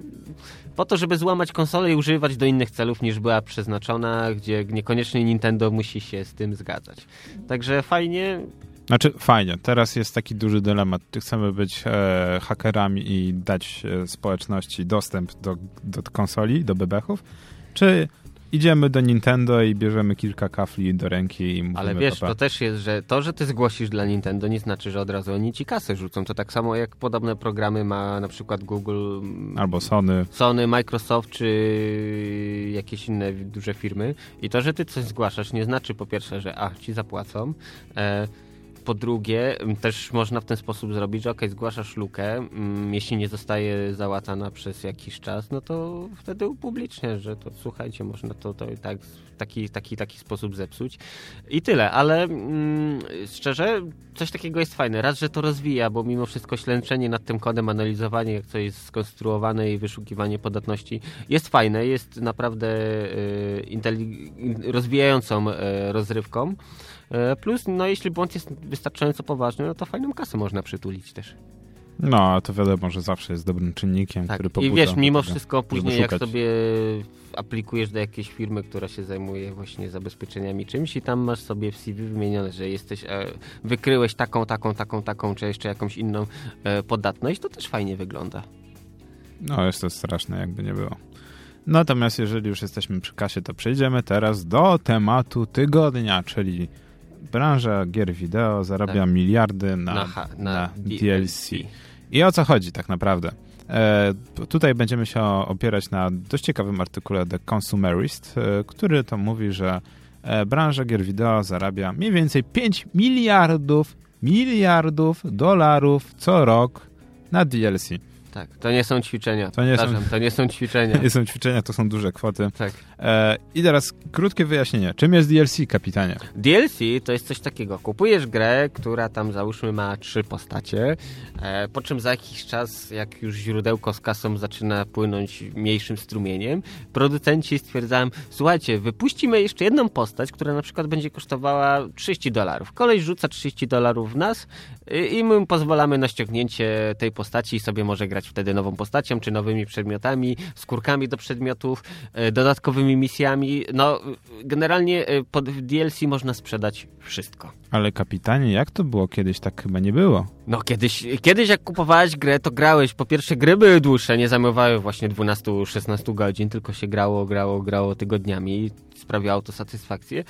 po to, żeby złamać konsolę i używać do innych celów niż była przeznaczona, gdzie niekoniecznie Nintendo musi się z tym zgadzać. Także fajnie, znaczy, fajnie. Teraz jest taki duży dylemat. Czy chcemy być e, hakerami i dać e, społeczności dostęp do, do konsoli, do bebechów, czy idziemy do Nintendo i bierzemy kilka kafli do ręki i mówimy Ale wiesz, papa. to też jest, że to, że ty zgłosisz dla Nintendo nie znaczy, że od razu oni ci kasę rzucą. To tak samo jak podobne programy ma na przykład Google albo Sony. Sony, Microsoft czy jakieś inne duże firmy. I to, że ty coś zgłaszasz nie znaczy po pierwsze, że a, ci zapłacą, e, po drugie, też można w ten sposób zrobić, że ok, zgłaszasz lukę, jeśli nie zostaje załatana przez jakiś czas, no to wtedy upubliczniasz, że to słuchajcie, można to, to tak, taki, taki, taki sposób zepsuć. I tyle, ale mm, szczerze, coś takiego jest fajne. Raz, że to rozwija, bo mimo wszystko ślęczenie nad tym kodem, analizowanie, jak to jest skonstruowane i wyszukiwanie podatności jest fajne, jest naprawdę y, rozwijającą y, rozrywką. E, plus, no jeśli błąd jest wystarczająco poważny, no to fajną kasę można przytulić też. No, to wiadomo, że zawsze jest dobrym czynnikiem, tak. który pobudza. I wiesz, mimo wszystko później jak sobie aplikujesz do jakiejś firmy, która się zajmuje właśnie zabezpieczeniami czymś i tam masz sobie w CV wymienione, że jesteś, e, wykryłeś taką, taką, taką, taką, czy jeszcze jakąś inną e, podatność, to też fajnie wygląda. No, jest to straszne, jakby nie było. Natomiast jeżeli już jesteśmy przy kasie, to przejdziemy teraz do tematu tygodnia, czyli branża gier wideo zarabia tak. miliardy na, na, na, na DLC. I o co chodzi tak naprawdę? E, tutaj będziemy się opierać na dość ciekawym artykule The Consumerist, e, który to mówi, że e, branża gier wideo zarabia mniej więcej 5 miliardów, miliardów dolarów co rok na DLC. Tak, to nie są ćwiczenia. To nie, są, to nie są ćwiczenia. nie są ćwiczenia, to są duże kwoty. Tak. E, I teraz krótkie wyjaśnienie. Czym jest DLC, kapitanie? DLC to jest coś takiego. Kupujesz grę, która tam załóżmy ma trzy postacie, e, po czym za jakiś czas, jak już źródełko z kasą zaczyna płynąć mniejszym strumieniem, producenci stwierdzają, słuchajcie, wypuścimy jeszcze jedną postać, która na przykład będzie kosztowała 30 dolarów. Koleś rzuca 30 dolarów w nas i my pozwalamy na ściągnięcie tej postaci i sobie może grać wtedy nową postacią, czy nowymi przedmiotami, skórkami do przedmiotów, e, dodatkowymi misjami. No, generalnie e, pod DLC można sprzedać wszystko. Ale kapitanie, jak to było kiedyś? Tak chyba nie było. No kiedyś, kiedyś jak kupowałeś grę, to grałeś. Po pierwsze gry były dłuższe, nie zajmowały właśnie 12-16 godzin, tylko się grało, grało, grało tygodniami sprawiało to satysfakcję.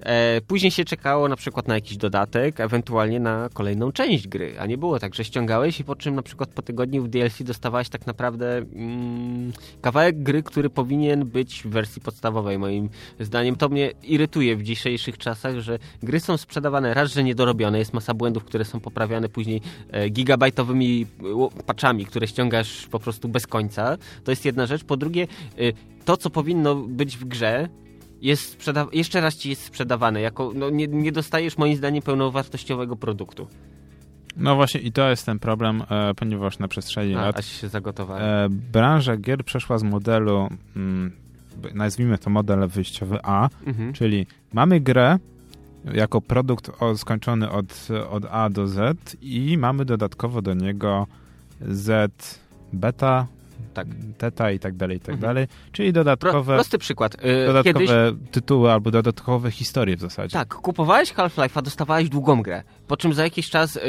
E, później się czekało na przykład na jakiś dodatek, ewentualnie na kolejną część gry, a nie było tak, że ściągałeś i po czym na przykład po tygodniu w DLC dostawałeś tak naprawdę mm, kawałek gry, który powinien być w wersji podstawowej moim zdaniem. To mnie irytuje w dzisiejszych czasach, że gry są sprzedawane raz, że niedorobione, jest masa błędów, które są poprawiane później e, gigabajtowymi patchami, które ściągasz po prostu bez końca. To jest jedna rzecz. Po drugie, e, to, co powinno być w grze, jest sprzeda- jeszcze raz ci jest sprzedawane. Jako, no, nie, nie dostajesz moim zdaniem pełnowartościowego produktu. No właśnie i to jest ten problem, e, ponieważ na przestrzeni A, lat się zagotowałem. E, branża gier przeszła z modelu, mm, nazwijmy to model wyjściowy A, mhm. czyli mamy grę jako produkt skończony od, od A do Z i mamy dodatkowo do niego Z beta, tak. Teta i tak dalej, i tak mhm. dalej. Czyli dodatkowe... Pro, prosty przykład. Yy, dodatkowe kiedyś... tytuły albo dodatkowe historie w zasadzie. Tak, kupowałeś Half-Life'a, dostawałeś długą grę, po czym za jakiś czas yy,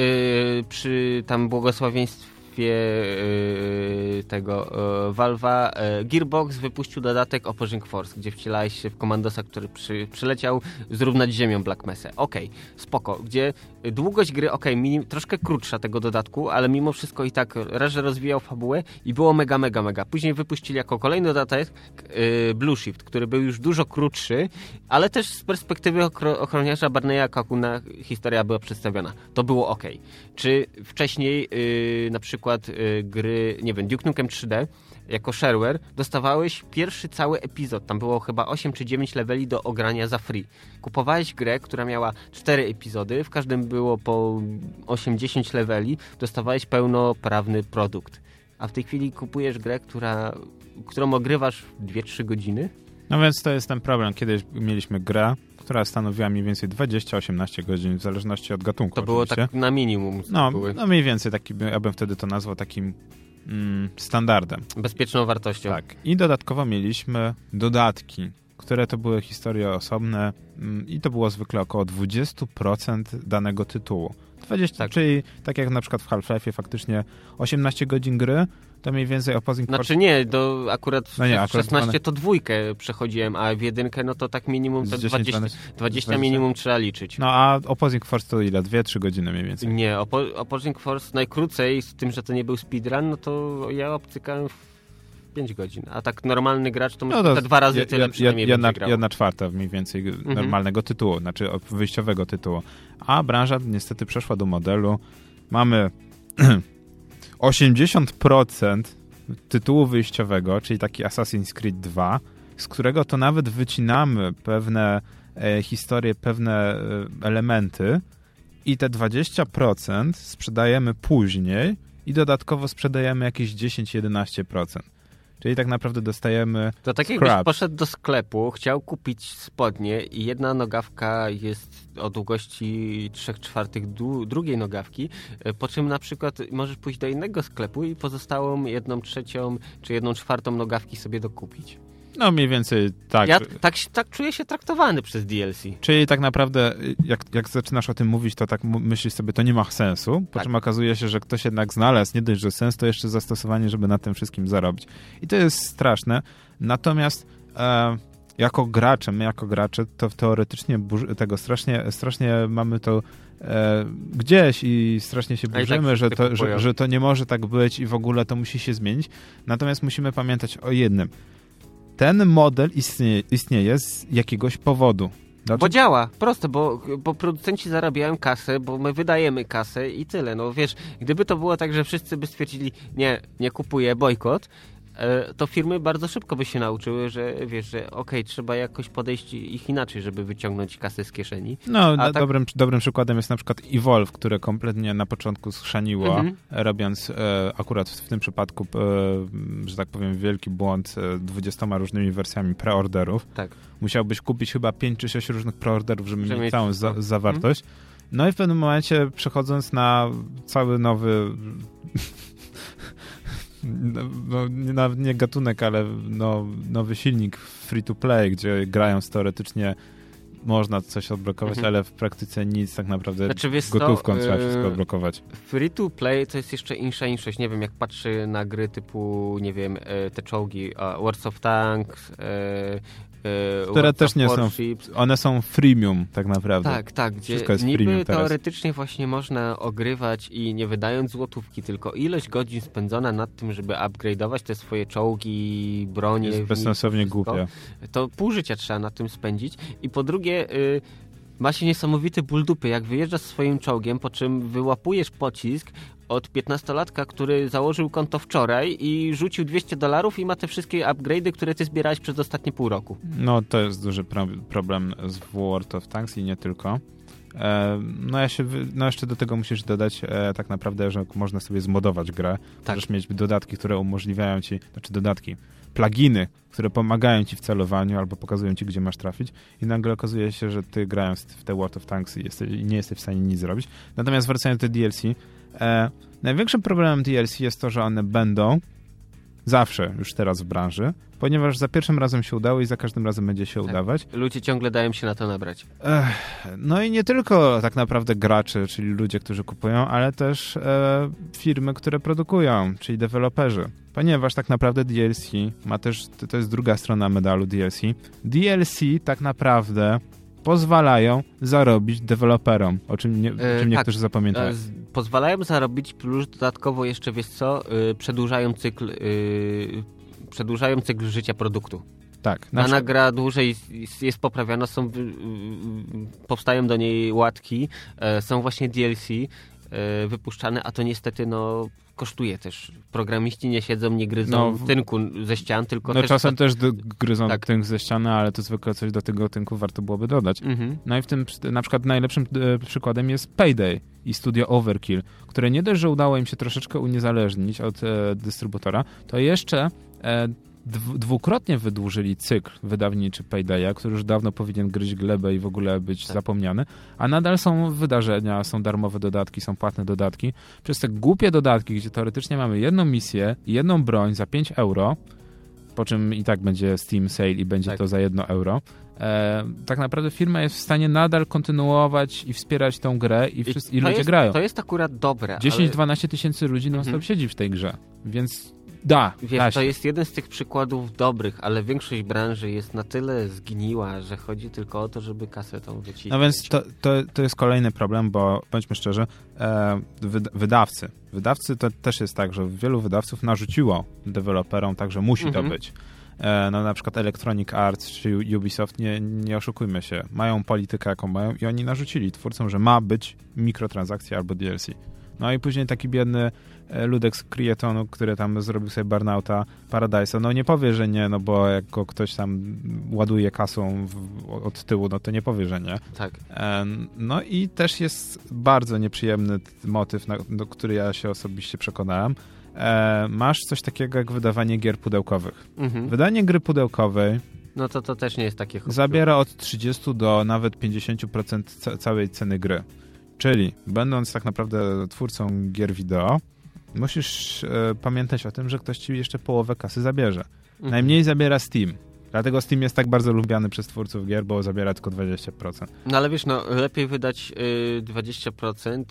przy tam błogosławieństwie yy, tego yy, Valve'a yy, Gearbox wypuścił dodatek Opposing Force, gdzie wcielałeś się w komandosa, który przy, przyleciał zrównać ziemią Black Mesa. Okej, okay, spoko. Gdzie długość gry, okej, okay, troszkę krótsza tego dodatku, ale mimo wszystko i tak raz, że rozwijał fabułę i było mega, mega, mega. Później wypuścili jako kolejny dodatek Blue Shift, który był już dużo krótszy, ale też z perspektywy ochroniarza Barneya Kakuna historia była przedstawiona. To było ok. Czy wcześniej yy, na przykład yy, gry, nie wiem, Duke Nukem 3D jako shareware dostawałeś pierwszy cały epizod. Tam było chyba 8 czy 9 leveli do ogrania za free. Kupowałeś grę, która miała 4 epizody, w każdym było po 8-10 leveli, dostawałeś pełnoprawny produkt. A w tej chwili kupujesz grę, która, którą ogrywasz 2-3 godziny. No więc to jest ten problem. Kiedyś mieliśmy grę, która stanowiła mniej więcej 20-18 godzin, w zależności od gatunku. To było tak na minimum. No, no mniej więcej, taki, ja bym wtedy to nazwał takim mm, standardem. Bezpieczną wartością. Tak. I dodatkowo mieliśmy dodatki, które to były historie osobne mm, i to było zwykle około 20% danego tytułu. 20, tak. Czyli tak jak na przykład w Half-Life faktycznie 18 godzin gry, to mniej więcej Opposing Force... Znaczy nie, do akurat, no nie, akurat 16 one... to dwójkę przechodziłem, a w jedynkę no to tak minimum 10, 20, 20, 20, minimum trzeba liczyć. No a Opposing Force to ile? 2-3 godziny mniej więcej? Nie, Opposing Force najkrócej, z tym, że to nie był speedrun, no to ja obcykałem w 5 godzin, a tak normalny gracz to, no to te dwa razy tyle przynajmniej jedna, jedna czwarta mniej więcej mhm. normalnego tytułu, znaczy wyjściowego tytułu. A branża niestety przeszła do modelu. Mamy 80% tytułu wyjściowego, czyli taki Assassin's Creed 2, z którego to nawet wycinamy pewne e, historie, pewne e, elementy i te 20% sprzedajemy później i dodatkowo sprzedajemy jakieś 10-11%. Czyli tak naprawdę dostajemy. To tak jakbyś poszedł do sklepu, chciał kupić spodnie i jedna nogawka jest o długości 3 czwartych drugiej nogawki, e, po czym na przykład możesz pójść do innego sklepu i pozostałą jedną trzecią czy jedną czwartą nogawki sobie dokupić. No mniej więcej tak. Ja tak, tak czuję się traktowany przez DLC. Czyli tak naprawdę jak, jak zaczynasz o tym mówić, to tak myślisz sobie, to nie ma sensu, po tak. czym okazuje się, że ktoś jednak znalazł nie dość, że sens, to jeszcze zastosowanie, żeby na tym wszystkim zarobić. I to jest straszne. Natomiast e, jako gracze, my jako gracze, to teoretycznie tego strasznie, strasznie mamy to e, gdzieś i strasznie się burzymy, tak że, to, że, że to nie może tak być i w ogóle to musi się zmienić. Natomiast musimy pamiętać o jednym – ten model istnieje, istnieje z jakiegoś powodu. Dlaczego? Bo działa, proste, bo, bo producenci zarabiają kasę, bo my wydajemy kasę i tyle. No wiesz, gdyby to było tak, że wszyscy by stwierdzili, nie, nie kupuję, bojkot, to firmy bardzo szybko by się nauczyły, że wiesz, że okej, okay, trzeba jakoś podejść ich inaczej, żeby wyciągnąć kasę z kieszeni. No, tak... dobrym, dobrym przykładem jest na przykład Evolve, które kompletnie na początku schrzaniło, mhm. robiąc e, akurat w tym przypadku, e, że tak powiem, wielki błąd e, 20 różnymi wersjami preorderów. Tak. Musiałbyś kupić chyba 5 czy 6 różnych preorderów, żeby, żeby mieć całą za, zawartość. Mhm. No i w pewnym momencie przechodząc na cały nowy no, no, nie gatunek, ale no, nowy silnik free to play, gdzie grając teoretycznie można coś odblokować, mhm. ale w praktyce nic tak naprawdę znaczy, gotówką to, trzeba wszystko yy, odblokować. Free to play to jest jeszcze insza inszość. Nie wiem, jak patrzy na gry typu, nie wiem, e, te czołgi, Wars of Tanks, E, Które też nie są, one są freemium tak naprawdę. Tak, tak, gdzie Wszystko jest niby teoretycznie właśnie można ogrywać i nie wydając złotówki, tylko ilość godzin spędzona nad tym, żeby upgrade'ować te swoje czołgi, bronie. Jest bezsensownie głupie. To pół życia trzeba na tym spędzić i po drugie... Y ma się niesamowity ból dupy, jak wyjeżdżasz swoim czołgiem, po czym wyłapujesz pocisk, od 15-latka, który założył konto wczoraj i rzucił 200 dolarów i ma te wszystkie upgrade'y, które ty zbierałeś przez ostatnie pół roku. No to jest duży pro problem z World of Tanks i nie tylko. E, no ja się, no jeszcze do tego musisz dodać e, tak naprawdę, że można sobie zmodować grę. Tak. Możesz mieć dodatki, które umożliwiają ci, znaczy dodatki, pluginy, które pomagają ci w celowaniu albo pokazują ci, gdzie masz trafić i nagle okazuje się, że ty grając w te World of Tanks jesteś, nie jesteś w stanie nic zrobić. Natomiast wracając do DLC, E, największym problemem DLC jest to, że one będą Zawsze, już teraz w branży, ponieważ za pierwszym razem się udało i za każdym razem będzie się tak. udawać. Ludzie ciągle dają się na to nabrać. Ech, no i nie tylko tak naprawdę gracze, czyli ludzie, którzy kupują, ale też e, firmy, które produkują, czyli deweloperzy. Ponieważ tak naprawdę DLC ma też, to jest druga strona medalu DLC. DLC tak naprawdę pozwalają zarobić deweloperom, o czym, nie, o czym e, niektórzy tak, zapamiętają. pozwalają zarobić, plus dodatkowo jeszcze, wiesz co, yy, przedłużają cykl przedłużają cykl życia produktu. Tak. Na Dana gra dłużej jest poprawiana, są, powstają do niej łatki, są właśnie DLC wypuszczane, a to niestety no kosztuje też. Programiści nie siedzą, nie gryzą no, tynku ze ścian, tylko no, też... czasem też gryzą tak. tynk ze ściany, ale to zwykle coś do tego tynku warto byłoby dodać. Mhm. No i w tym na przykład najlepszym e, przykładem jest Payday i studio Overkill, które nie dość, że udało im się troszeczkę uniezależnić od e, dystrybutora, to jeszcze e, dwukrotnie wydłużyli cykl wydawniczy Paydaya, który już dawno powinien gryźć glebę i w ogóle być tak. zapomniany, a nadal są wydarzenia, są darmowe dodatki, są płatne dodatki. Przez te głupie dodatki, gdzie teoretycznie mamy jedną misję i jedną broń za 5 euro, po czym i tak będzie Steam Sale i będzie tak. to za 1 euro, e, tak naprawdę firma jest w stanie nadal kontynuować i wspierać tą grę i, wszyscy, i, i ludzie jest, grają. To jest akurat dobre. 10-12 ale... tysięcy ludzi non mhm. siedzi w tej grze, więc Da, Wiesz, to jest jeden z tych przykładów dobrych, ale większość branży jest na tyle zgniła, że chodzi tylko o to, żeby kasę tą wycisnąć. No więc to, to, to jest kolejny problem, bo bądźmy szczerzy, e, wydawcy. Wydawcy to też jest tak, że wielu wydawców narzuciło deweloperom, także musi mhm. to być. E, no na przykład Electronic Arts czy Ubisoft, nie, nie oszukujmy się, mają politykę jaką mają i oni narzucili twórcom, że ma być mikrotransakcja albo DLC. No i później taki biedny e, ludek z Crietonu, który tam zrobił sobie Burnouta Paradise'a, no nie powie, że nie, no bo jak go ktoś tam ładuje kasą w, od tyłu, no to nie powie, że nie. Tak. No i też jest bardzo nieprzyjemny motyw, na, do który ja się osobiście przekonałem. E, masz coś takiego jak wydawanie gier pudełkowych. Mhm. Wydanie gry pudełkowej no to to też nie jest takie Zabiera od 30 do nawet 50% ca całej ceny gry. Czyli, będąc tak naprawdę twórcą gier wideo, musisz e, pamiętać o tym, że ktoś ci jeszcze połowę kasy zabierze. Mhm. Najmniej zabiera Steam. Dlatego Steam jest tak bardzo lubiany przez twórców gier, bo zabiera tylko 20%. No ale wiesz, no lepiej wydać y, 20%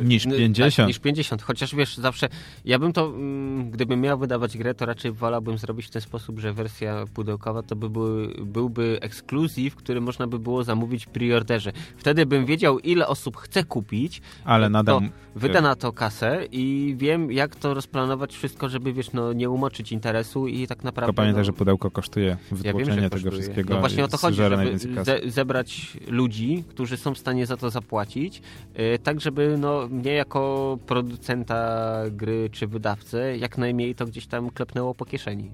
y, niż 50. Tak, niż 50. Chociaż wiesz, zawsze ja bym to, y, gdybym miał wydawać grę, to raczej wolałbym zrobić w ten sposób, że wersja pudełkowa to by były, byłby ekskluzyw, który można by było zamówić w preorderze. Wtedy bym wiedział, ile osób chce kupić, ale nadal wyda na to kasę i wiem, jak to rozplanować wszystko, żeby wiesz, no nie umoczyć interesu i tak naprawdę... Tylko pamiętaj, no, że pudełko kosztuje wytłoczenie ja wiem, tego wszystkiego. No właśnie o to chodzi, żeby ze zebrać ludzi, którzy są w stanie za to zapłacić, yy, tak żeby no, mnie jako producenta gry czy wydawcę jak najmniej to gdzieś tam klepnęło po kieszeni.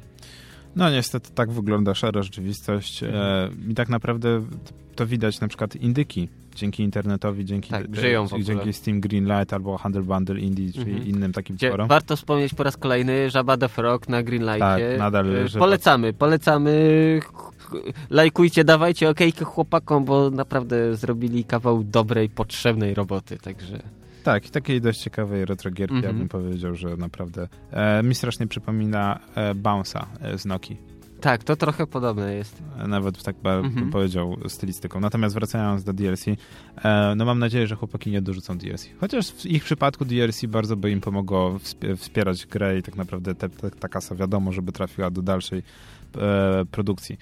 No niestety tak wygląda szara rzeczywistość mhm. e, i tak naprawdę to widać na przykład indyki dzięki internetowi, dzięki, tak, żyją dzięki Steam Greenlight albo Handle Bundle Indie, czyli mhm. innym takim Gdzie forum. Warto wspomnieć po raz kolejny Żaba the Frog na Greenlightie. Tak, nadal. E, polecamy, polecamy. Lajkujcie, dawajcie okejkę chłopakom, bo naprawdę zrobili kawał dobrej, potrzebnej roboty, także... Tak, i takiej dość ciekawej retrogierki, mm -hmm. ja bym powiedział, że naprawdę e, mi strasznie przypomina e, Bounce'a e, z Noki. Tak, to trochę podobne jest. Nawet tak bym mhm. powiedział stylistyką. Natomiast wracając do DLC, e, no mam nadzieję, że chłopaki nie dorzucą DLC. Chociaż w ich przypadku DLC bardzo by im pomogło wspierać grę i tak naprawdę te, te, ta kasa wiadomo, żeby trafiła do dalszej e, produkcji.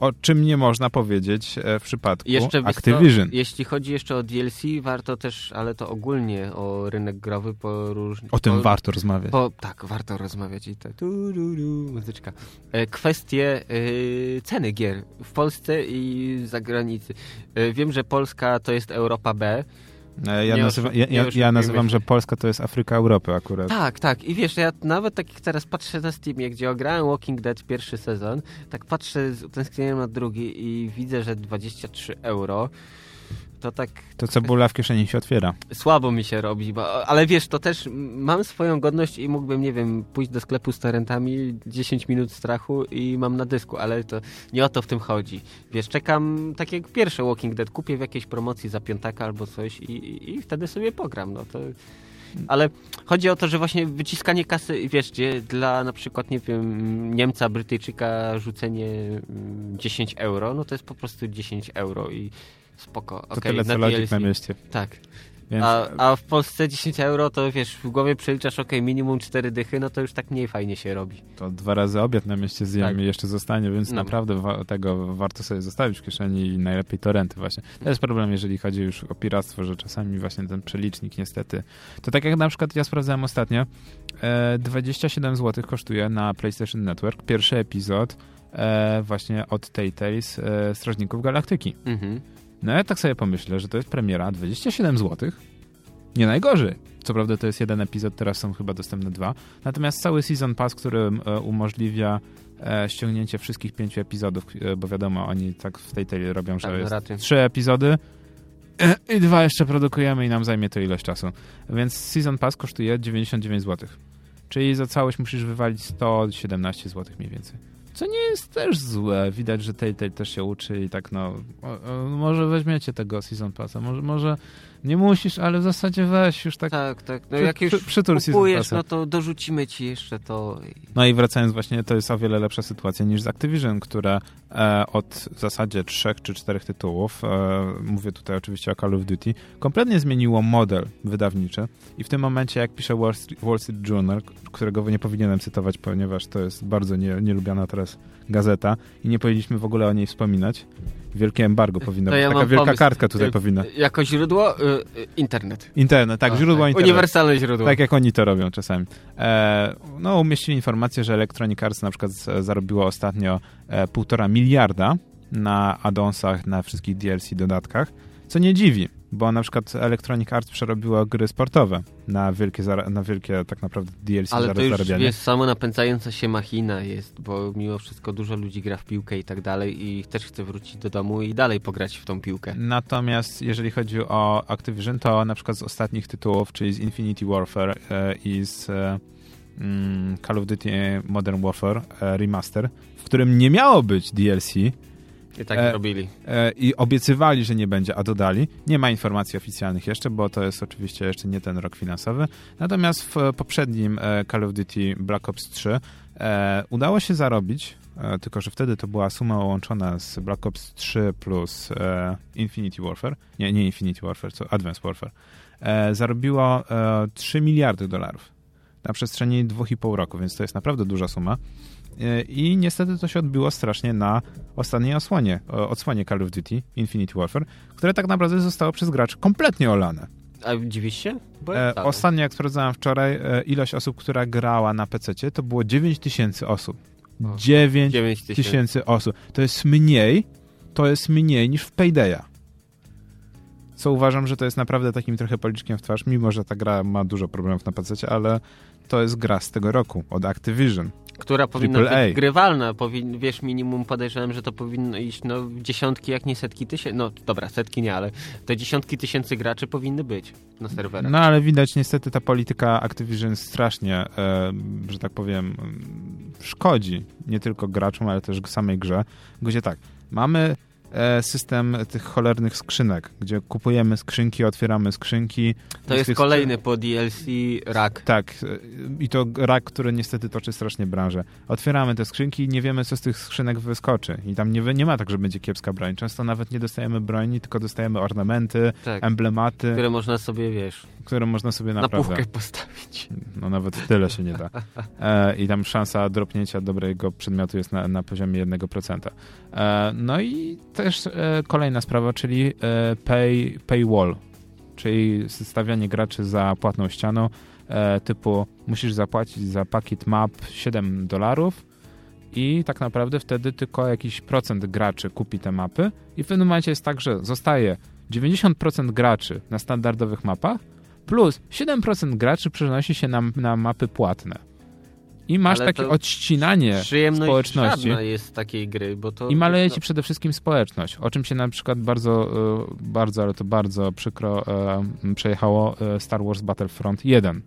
O czym nie można powiedzieć e, w przypadku jeszcze, Activision. To, jeśli chodzi jeszcze o DLC, warto też, ale to ogólnie o rynek growy po różnych... O tym po, warto rozmawiać. Po, tak, warto rozmawiać i tak. muzyczka. E, kwestie e, ceny gier w Polsce i za granicy. E, wiem, że Polska to jest Europa B, ja, nazywa, ja, ja, ja nazywam, że Polska to jest Afryka Europy akurat. Tak, tak. I wiesz, ja nawet tak jak teraz patrzę na Steamie, gdzie ograłem Walking Dead pierwszy sezon, tak patrzę, tęskniłem na drugi i widzę, że 23 euro to tak... To cebula w kieszeni się otwiera. Słabo mi się robi, bo, ale wiesz, to też mam swoją godność i mógłbym, nie wiem, pójść do sklepu z torrentami, 10 minut strachu i mam na dysku, ale to nie o to w tym chodzi. Wiesz, czekam, tak jak pierwsze Walking Dead, kupię w jakiejś promocji za piątaka albo coś i, i, i wtedy sobie pogram, no to... Ale chodzi o to, że właśnie wyciskanie kasy, wiesz, gdzie dla na przykład, nie wiem, Niemca, Brytyjczyka rzucenie 10 mm, euro, no to jest po prostu 10 euro i spoko. To okay, tyle co na, na mieście. Tak. Więc... A, a w Polsce 10 euro to wiesz, w głowie przeliczasz, ok, minimum 4 dychy, no to już tak mniej fajnie się robi. To dwa razy obiad na mieście zjemy tak. i jeszcze zostanie, więc no. naprawdę wa tego warto sobie zostawić w kieszeni i najlepiej torenty właśnie. To jest problem, jeżeli chodzi już o piractwo, że czasami właśnie ten przelicznik niestety. To tak jak na przykład ja sprawdzałem ostatnio, e, 27 zł kosztuje na PlayStation Network pierwszy epizod e, właśnie od Telltales e, Strażników Galaktyki. Mhm. No ja tak sobie pomyślę, że to jest premiera 27 zł. Nie najgorzej. Co prawda to jest jeden epizod, teraz są chyba dostępne dwa. Natomiast cały Season Pass, który e, umożliwia e, ściągnięcie wszystkich pięciu epizodów, e, bo wiadomo, oni tak w tej tej robią, że tak, jest trzy epizody i dwa jeszcze produkujemy i nam zajmie to ilość czasu. Więc Season Pass kosztuje 99 zł. Czyli za całość musisz wywalić 117 zł mniej więcej. Co nie jest też złe. Widać, że Telltale też się uczy i tak no, może weźmiecie tego Season Passa, może, może nie musisz, ale w zasadzie weź już tak. Tak, tak. No jak już przy, kupujesz, no to dorzucimy ci jeszcze to. No i wracając właśnie, to jest o wiele lepsza sytuacja niż z Activision, które e, od w zasadzie trzech czy czterech tytułów, e, mówię tutaj oczywiście o Call of Duty, kompletnie zmieniło model wydawniczy i w tym momencie, jak pisze Wall Street, Wall Street Journal, którego nie powinienem cytować, ponieważ to jest bardzo nie, nielubiana teraz gazeta i nie powinniśmy w ogóle o niej wspominać, Wielkie embargo powinno być. Ja Taka wielka pomysł. kartka tutaj y, powinna. Jako źródło? Y, internet. Internet, tak, źródło tak. internet. Uniwersalne źródło. Tak jak oni to robią czasami. E, no, umieścili informację, że Electronic Arts na przykład zarobiło ostatnio e, półtora miliarda na addonsach, na wszystkich DLC dodatkach, co nie dziwi, bo na przykład Electronic Arts przerobiło gry sportowe na wielkie, na wielkie tak naprawdę DLC Ale to już jest samo napędzająca się machina jest, bo mimo wszystko dużo ludzi gra w piłkę i tak dalej i też chce wrócić do domu i dalej pograć w tą piłkę. Natomiast jeżeli chodzi o Activision, to na przykład z ostatnich tytułów, czyli z Infinity Warfare e, i z e, mm, Call of Duty Modern Warfare e, Remaster, w którym nie miało być DLC, i tak e, robili. E, I obiecywali, że nie będzie, a dodali. Nie ma informacji oficjalnych jeszcze, bo to jest oczywiście jeszcze nie ten rok finansowy. Natomiast w poprzednim e, Call of Duty Black Ops 3 e, udało się zarobić, e, tylko że wtedy to była suma łączona z Black Ops 3 plus e, Infinity Warfare. Nie, nie Infinity Warfare, co Advanced Warfare. zarobiło 3 miliardy dolarów na przestrzeni 2,5 roku, więc to jest naprawdę duża suma. I niestety to się odbiło strasznie na ostatniej osłonie, odsłonie Call of Duty Infinity Warfare, które tak naprawdę zostało przez graczy kompletnie olane. A dziwisz się? E, ostatnio, jak sprawdzałem wczoraj, e, ilość osób, która grała na PC, to było 9 tysięcy osób. 9 tysięcy osób. To jest mniej, to jest mniej niż w Paydaya. Co uważam, że to jest naprawdę takim trochę policzkiem w twarz, mimo że ta gra ma dużo problemów na PC, ale to jest gra z tego roku, od Activision. Która powinna być grywalna. Powin, wiesz, minimum podejrzewam, że to powinno iść no, dziesiątki, jak nie setki tysięcy. No dobra, setki nie, ale te dziesiątki tysięcy graczy powinny być na serwerach. No ale widać niestety ta polityka Activision strasznie, e, że tak powiem, szkodzi nie tylko graczom, ale też samej grze. Gdzie tak, mamy system tych cholernych skrzynek, gdzie kupujemy skrzynki, otwieramy skrzynki. To jest kolejny po DLC rak. Tak, e, i to rak, który niestety toczy strasznie branżę. Otwieramy te skrzynki i nie wiemy, co z tych skrzynek wyskoczy. I tam nie, nie ma tak, że będzie kiepska broń. Często nawet nie dostajemy broni, tylko dostajemy ornamenty, tak. emblematy. Które można sobie, wiesz... Które można sobie naprawdę... Na półkę postawić. No nawet tyle się nie da. E, I tam szansa dropnięcia dobrego przedmiotu jest na, na poziomie 1%. E, no i też e, kolejna sprawa, czyli e, pay, paywall, czyli stawianie graczy za płatną ścianą, e, typu musisz zapłacić za pakiet map 7 dolarów i tak naprawdę wtedy tylko jakiś procent graczy kupi te mapy i w pewnym momencie jest tak, że zostaje 90% graczy na standardowych mapach plus 7% graczy przenosi się na, na mapy płatne. I masz ale takie odścinanie społeczności. jest takiej gry, bo to... I maleje ci przede wszystkim społeczność, o czym się na przykład bardzo, e, bardzo, ale to bardzo przykro e, przejechało e, Star Wars Battlefront 1.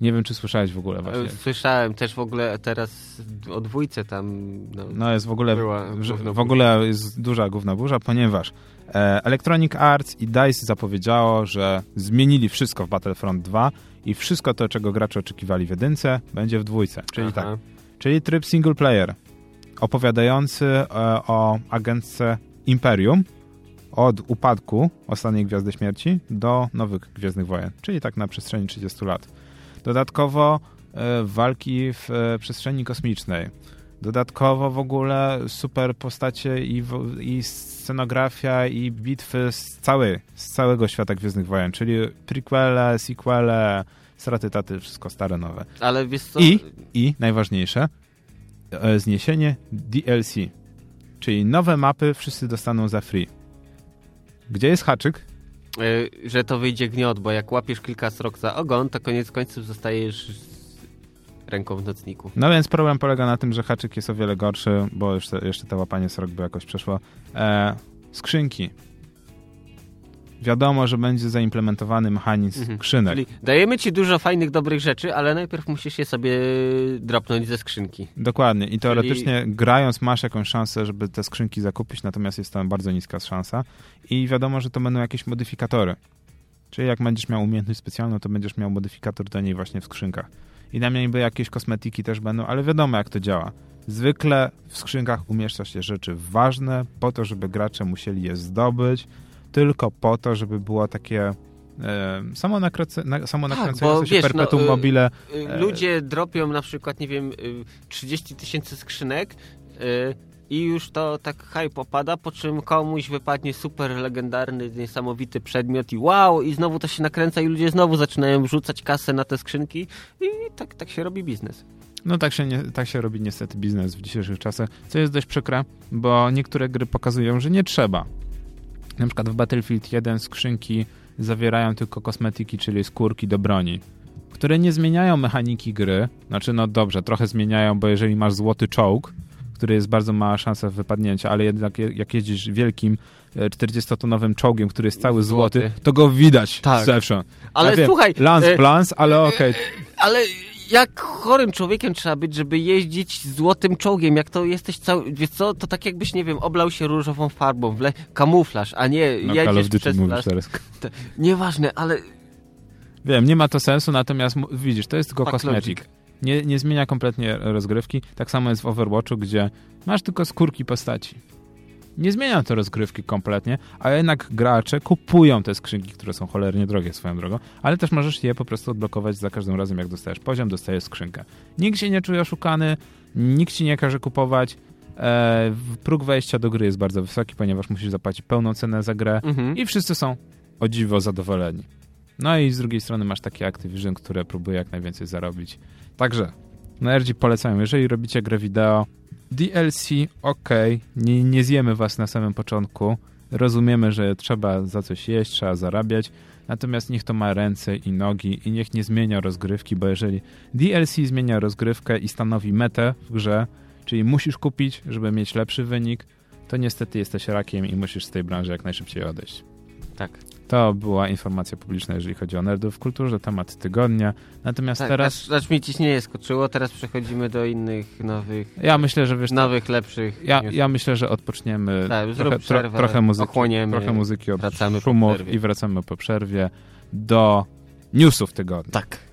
Nie wiem, czy słyszałeś w ogóle właśnie. Słyszałem też w ogóle teraz o dwójce tam. No, no jest w ogóle, w ogóle jest duża główna burza, ponieważ e, Electronic Arts i DICE zapowiedziało, że zmienili wszystko w Battlefront 2 i wszystko to, czego gracze oczekiwali w jedynce, będzie w dwójce. Czyli Aha. tak, czyli tryb single player opowiadający e, o agentce Imperium od upadku ostatniej Gwiazdy Śmierci do nowych Gwiezdnych Wojen, czyli tak na przestrzeni 30 lat. Dodatkowo e, walki w e, przestrzeni kosmicznej. Dodatkowo w ogóle super postacie i, i scenografia i bitwy z, całej, z całego świata Gwiezdnych Wojen, czyli prequele, sequele, straty taty, wszystko stare, nowe. Ale wiesz co... I, i najważniejsze, e, zniesienie DLC, czyli nowe mapy wszyscy dostaną za free. Gdzie jest haczyk? Yy, że to wyjdzie gniot, bo jak łapiesz kilka srok za ogon, to koniec końców zostajesz ręką w nocniku. No więc problem polega na tym, że haczyk jest o wiele gorszy, bo jeszcze, jeszcze to łapanie srok by jakoś przeszło. E, skrzynki wiadomo, że będzie zaimplementowany mechanizm mhm. skrzynek. Czyli dajemy ci dużo fajnych, dobrych rzeczy, ale najpierw musisz je sobie dropnąć ze skrzynki. Dokładnie i teoretycznie Czyli... grając masz jakąś szansę, żeby te skrzynki zakupić, natomiast jest tam bardzo niska szansa i wiadomo, że to będą jakieś modyfikatory. Czyli jak będziesz miał umiejętność specjalną, to będziesz miał modyfikator do niej właśnie w skrzynkach. I na mnie niby jakieś kosmetyki też będą, ale wiadomo jak to działa. Zwykle w skrzynkach umieszcza się rzeczy ważne po to, żeby gracze musieli je zdobyć, tylko po to, żeby było takie e, samo, nakręce, na, samo tak, nakręcające się wiesz, perpetuum no, mobile. Y, ludzie dropią na przykład, nie wiem, 30 tysięcy skrzynek i już to tak hype opada, po czym komuś wypadnie super legendarny, niesamowity przedmiot i wow, i znowu to się nakręca i ludzie znowu zaczynają wrzucać kasę na te skrzynki i tak, tak się robi biznes. No tak się, nie, tak się robi niestety biznes w dzisiejszych czasach, co jest dość przykre, bo niektóre gry pokazują, że nie trzeba na przykład w Battlefield 1 skrzynki zawierają tylko kosmetyki, czyli skórki do broni, które nie zmieniają mechaniki gry. Znaczy, no dobrze, trochę zmieniają, bo jeżeli masz złoty czołg, który jest bardzo mała szansa wypadnięcia, ale jednak jak jeździsz wielkim 40-tonowym e, czołgiem, który jest cały złoty, to go widać tak. zewsząd. Ale ja słuchaj... Lance e, Plans, ale okej. Okay. Ale jak chorym człowiekiem trzeba być, żeby jeździć złotym czołgiem, jak to jesteś cały, wiesz co, to tak jakbyś, nie wiem, oblał się różową farbą, wle, kamuflaż, a nie no, jedziesz przez mówisz teraz. To, nieważne, ale... Wiem, nie ma to sensu, natomiast widzisz, to jest tylko kosmetyk. Nie, nie zmienia kompletnie rozgrywki. Tak samo jest w Overwatchu, gdzie masz tylko skórki postaci nie zmienia to rozgrywki kompletnie, a jednak gracze kupują te skrzynki, które są cholernie drogie swoją drogą, ale też możesz je po prostu odblokować za każdym razem, jak dostajesz poziom, dostajesz skrzynkę. Nikt się nie czuje oszukany, nikt ci nie każe kupować, e, próg wejścia do gry jest bardzo wysoki, ponieważ musisz zapłacić pełną cenę za grę mhm. i wszyscy są o dziwo zadowoleni. No i z drugiej strony masz takie Activision, które próbuje jak najwięcej zarobić. Także, nerdzi polecają, jeżeli robicie grę wideo, DLC, ok, nie, nie zjemy was na samym początku. Rozumiemy, że trzeba za coś jeść, trzeba zarabiać, natomiast niech to ma ręce i nogi i niech nie zmienia rozgrywki, bo jeżeli DLC zmienia rozgrywkę i stanowi metę w grze, czyli musisz kupić, żeby mieć lepszy wynik, to niestety jesteś rakiem i musisz z tej branży jak najszybciej odejść. Tak. To była informacja publiczna, jeżeli chodzi o nerdów w kulturze, temat tygodnia. Natomiast tak, teraz... Aż, aż mi ciśnienie skoczyło, teraz przechodzimy do innych nowych... Ja myślę, że wiesz... Nowych, lepszych... Ja, ja myślę, że odpoczniemy tak, trochę, przerwę, trochę muzyki, trochę muzyki od wracamy szumów i wracamy po przerwie do newsów tygodnia. Tak.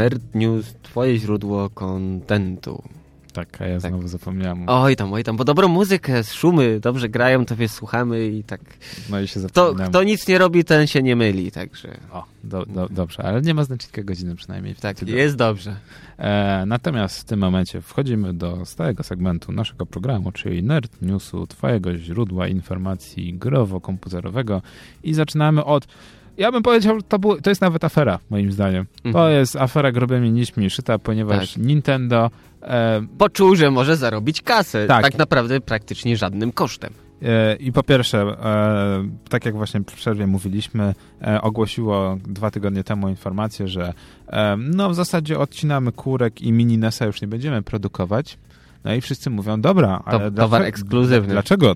Nerd News, twoje źródło kontentu. Tak, a ja tak. znowu zapomniałem. Oj tam, oj tam, bo dobrą muzykę, szumy dobrze grają, to wiesz, słuchamy i tak. No i się zapomniałem. Kto nic nie robi, ten się nie myli, także. O, do, do, dobrze, ale nie ma znacznika godziny przynajmniej. Tak, jest dobrze. E, natomiast w tym momencie wchodzimy do stałego segmentu naszego programu, czyli Nerd Newsu, twojego źródła informacji growo-komputerowego i zaczynamy od ja bym powiedział, to, było, to jest nawet afera, moim zdaniem. Mhm. To jest afera grubymi nićmi szyta, ponieważ tak. Nintendo... E, Poczuł, że może zarobić kasę. Tak. tak naprawdę praktycznie żadnym kosztem. E, I po pierwsze, e, tak jak właśnie w przerwie mówiliśmy, e, ogłosiło dwa tygodnie temu informację, że no w zasadzie odcinamy kurek i mini NESa już nie będziemy produkować. No i wszyscy mówią, dobra, ale to, towar ekskluzywny. Dlaczego?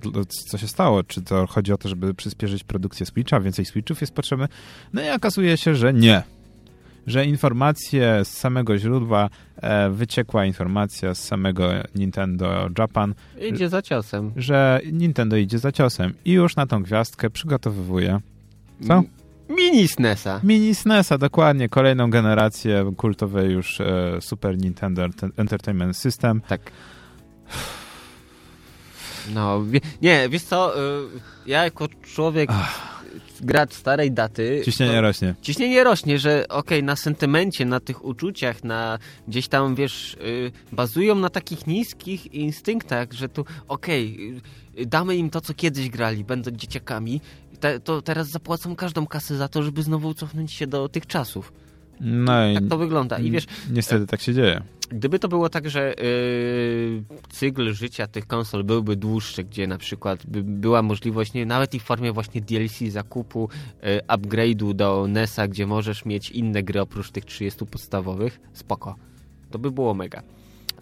Co się stało? Czy to chodzi o to, żeby przyspieszyć produkcję Switcha? Więcej Switchów jest potrzebne? No i okazuje się, że nie że informacje z samego źródła e, wyciekła informacja z samego Nintendo Japan. Idzie za ciosem. Że Nintendo idzie za ciosem i już na tą gwiazdkę przygotowywuje. Co? Mini SNESa. Mini SNESa, dokładnie. Kolejną generację kultowej już e, Super Nintendo Entertainment System. Tak. No, nie, wiesz co, y, ja jako człowiek Ach gracz starej daty... Ciśnienie rośnie. Ciśnienie rośnie, że okej, okay, na sentymencie, na tych uczuciach, na gdzieś tam, wiesz, yy, bazują na takich niskich instynktach, że tu okej, okay, damy im to, co kiedyś grali, będąc dzieciakami, te, to teraz zapłacą każdą kasę za to, żeby znowu cofnąć się do tych czasów. No i tak to wygląda. I wiesz, niestety tak się dzieje. Gdyby to było tak, że yy, cykl życia tych konsol byłby dłuższy, gdzie na przykład by była możliwość, nie, nawet i w formie właśnie DLC zakupu, yy, upgrade'u do NES-a, gdzie możesz mieć inne gry oprócz tych 30 podstawowych, spoko. To by było mega.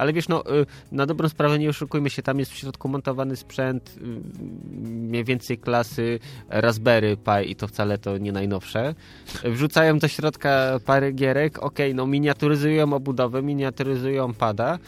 Ale wiesz, no, y, na dobrą sprawę nie oszukujmy się, tam jest w środku montowany sprzęt y, mniej więcej klasy Raspberry Pi i to wcale to nie najnowsze. Wrzucają do środka parę gierek, ok, no miniaturyzują obudowę, miniaturyzują pada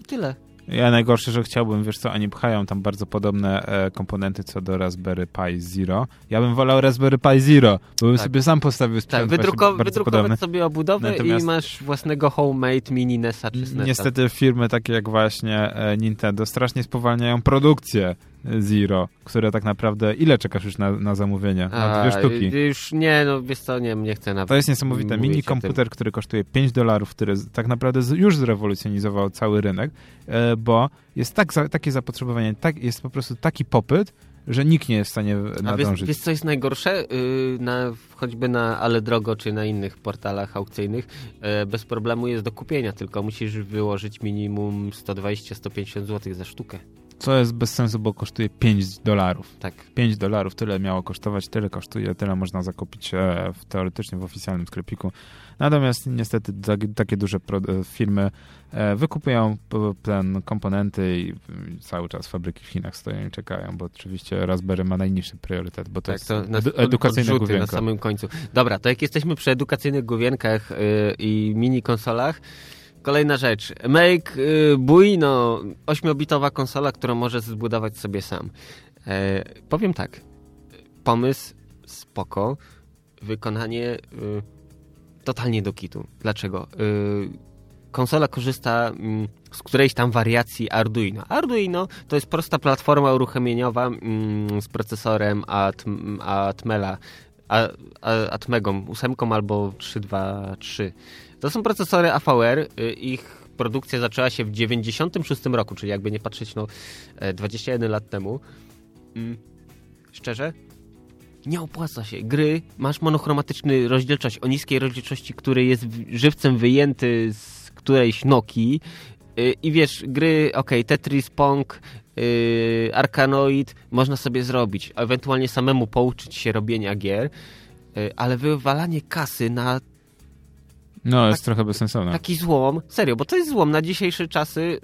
i tyle. Ja najgorsze, że chciałbym, wiesz co, oni pchają tam bardzo podobne e, komponenty co do Raspberry Pi Zero. Ja bym wolał Raspberry Pi Zero, bo bym tak. sobie sam postawił sprzęt tak, wydruko wydrukować sobie obudowę Natomiast... i masz własnego homemade mini NESa czy SNESa. Niestety firmy takie jak właśnie e, Nintendo strasznie spowalniają produkcję Zero, które tak naprawdę... Ile czekasz już na, na zamówienie? Na dwie sztuki. Już nie, no wiesz co, nie, nie chcę nawet To jest niesamowite. Mini komputer, który kosztuje 5 dolarów, który tak naprawdę już zrewolucjonizował cały rynek, e, bo jest tak, takie zapotrzebowanie, tak, jest po prostu taki popyt, że nikt nie jest w stanie nadążyć. A wiesz, wiesz co jest najgorsze? Y, na, choćby na Ale Drogo czy na innych portalach aukcyjnych e, bez problemu jest do kupienia, tylko musisz wyłożyć minimum 120-150 zł za sztukę. Co jest bez sensu, bo kosztuje 5 dolarów. Tak. 5 dolarów, tyle miało kosztować, tyle kosztuje, tyle można zakupić e, w, teoretycznie w oficjalnym sklepiku. Natomiast niestety takie duże e, firmy e, wykupują ten komponenty i cały czas fabryki w Chinach stoją i czekają, bo oczywiście Raspberry ma najniższy priorytet, bo to tak, jest to na, edukacyjne główienko. na samym końcu. Dobra, to jak jesteśmy przy edukacyjnych główienkach i mini konsolach, Kolejna rzecz. Make y, Buino, 8-bitowa konsola, którą możesz zbudować sobie sam. E, powiem tak. Pomysł spoko. Wykonanie y, totalnie do kitu. Dlaczego? Y, konsola korzysta mm, z którejś tam wariacji Arduino. Arduino to jest prosta platforma uruchomieniowa mm, z procesorem Atmela, Atmegą 8 albo 323. To są procesory AVR. Y, ich produkcja zaczęła się w 96 roku, czyli jakby nie patrzeć, no 21 e, lat temu. Mm, szczerze, nie opłaca się. Gry, masz monochromatyczny rozdzielczość o niskiej rozdzielczości, który jest żywcem wyjęty z którejś Nokii y, i wiesz, gry, ok, Tetris, Pong, yy, Arkanoid można sobie zrobić, ewentualnie samemu pouczyć się robienia gier, yy, ale wywalanie kasy na no, jest trochę bezsensowne. Taki złom, serio, bo to jest złom na dzisiejsze czasy.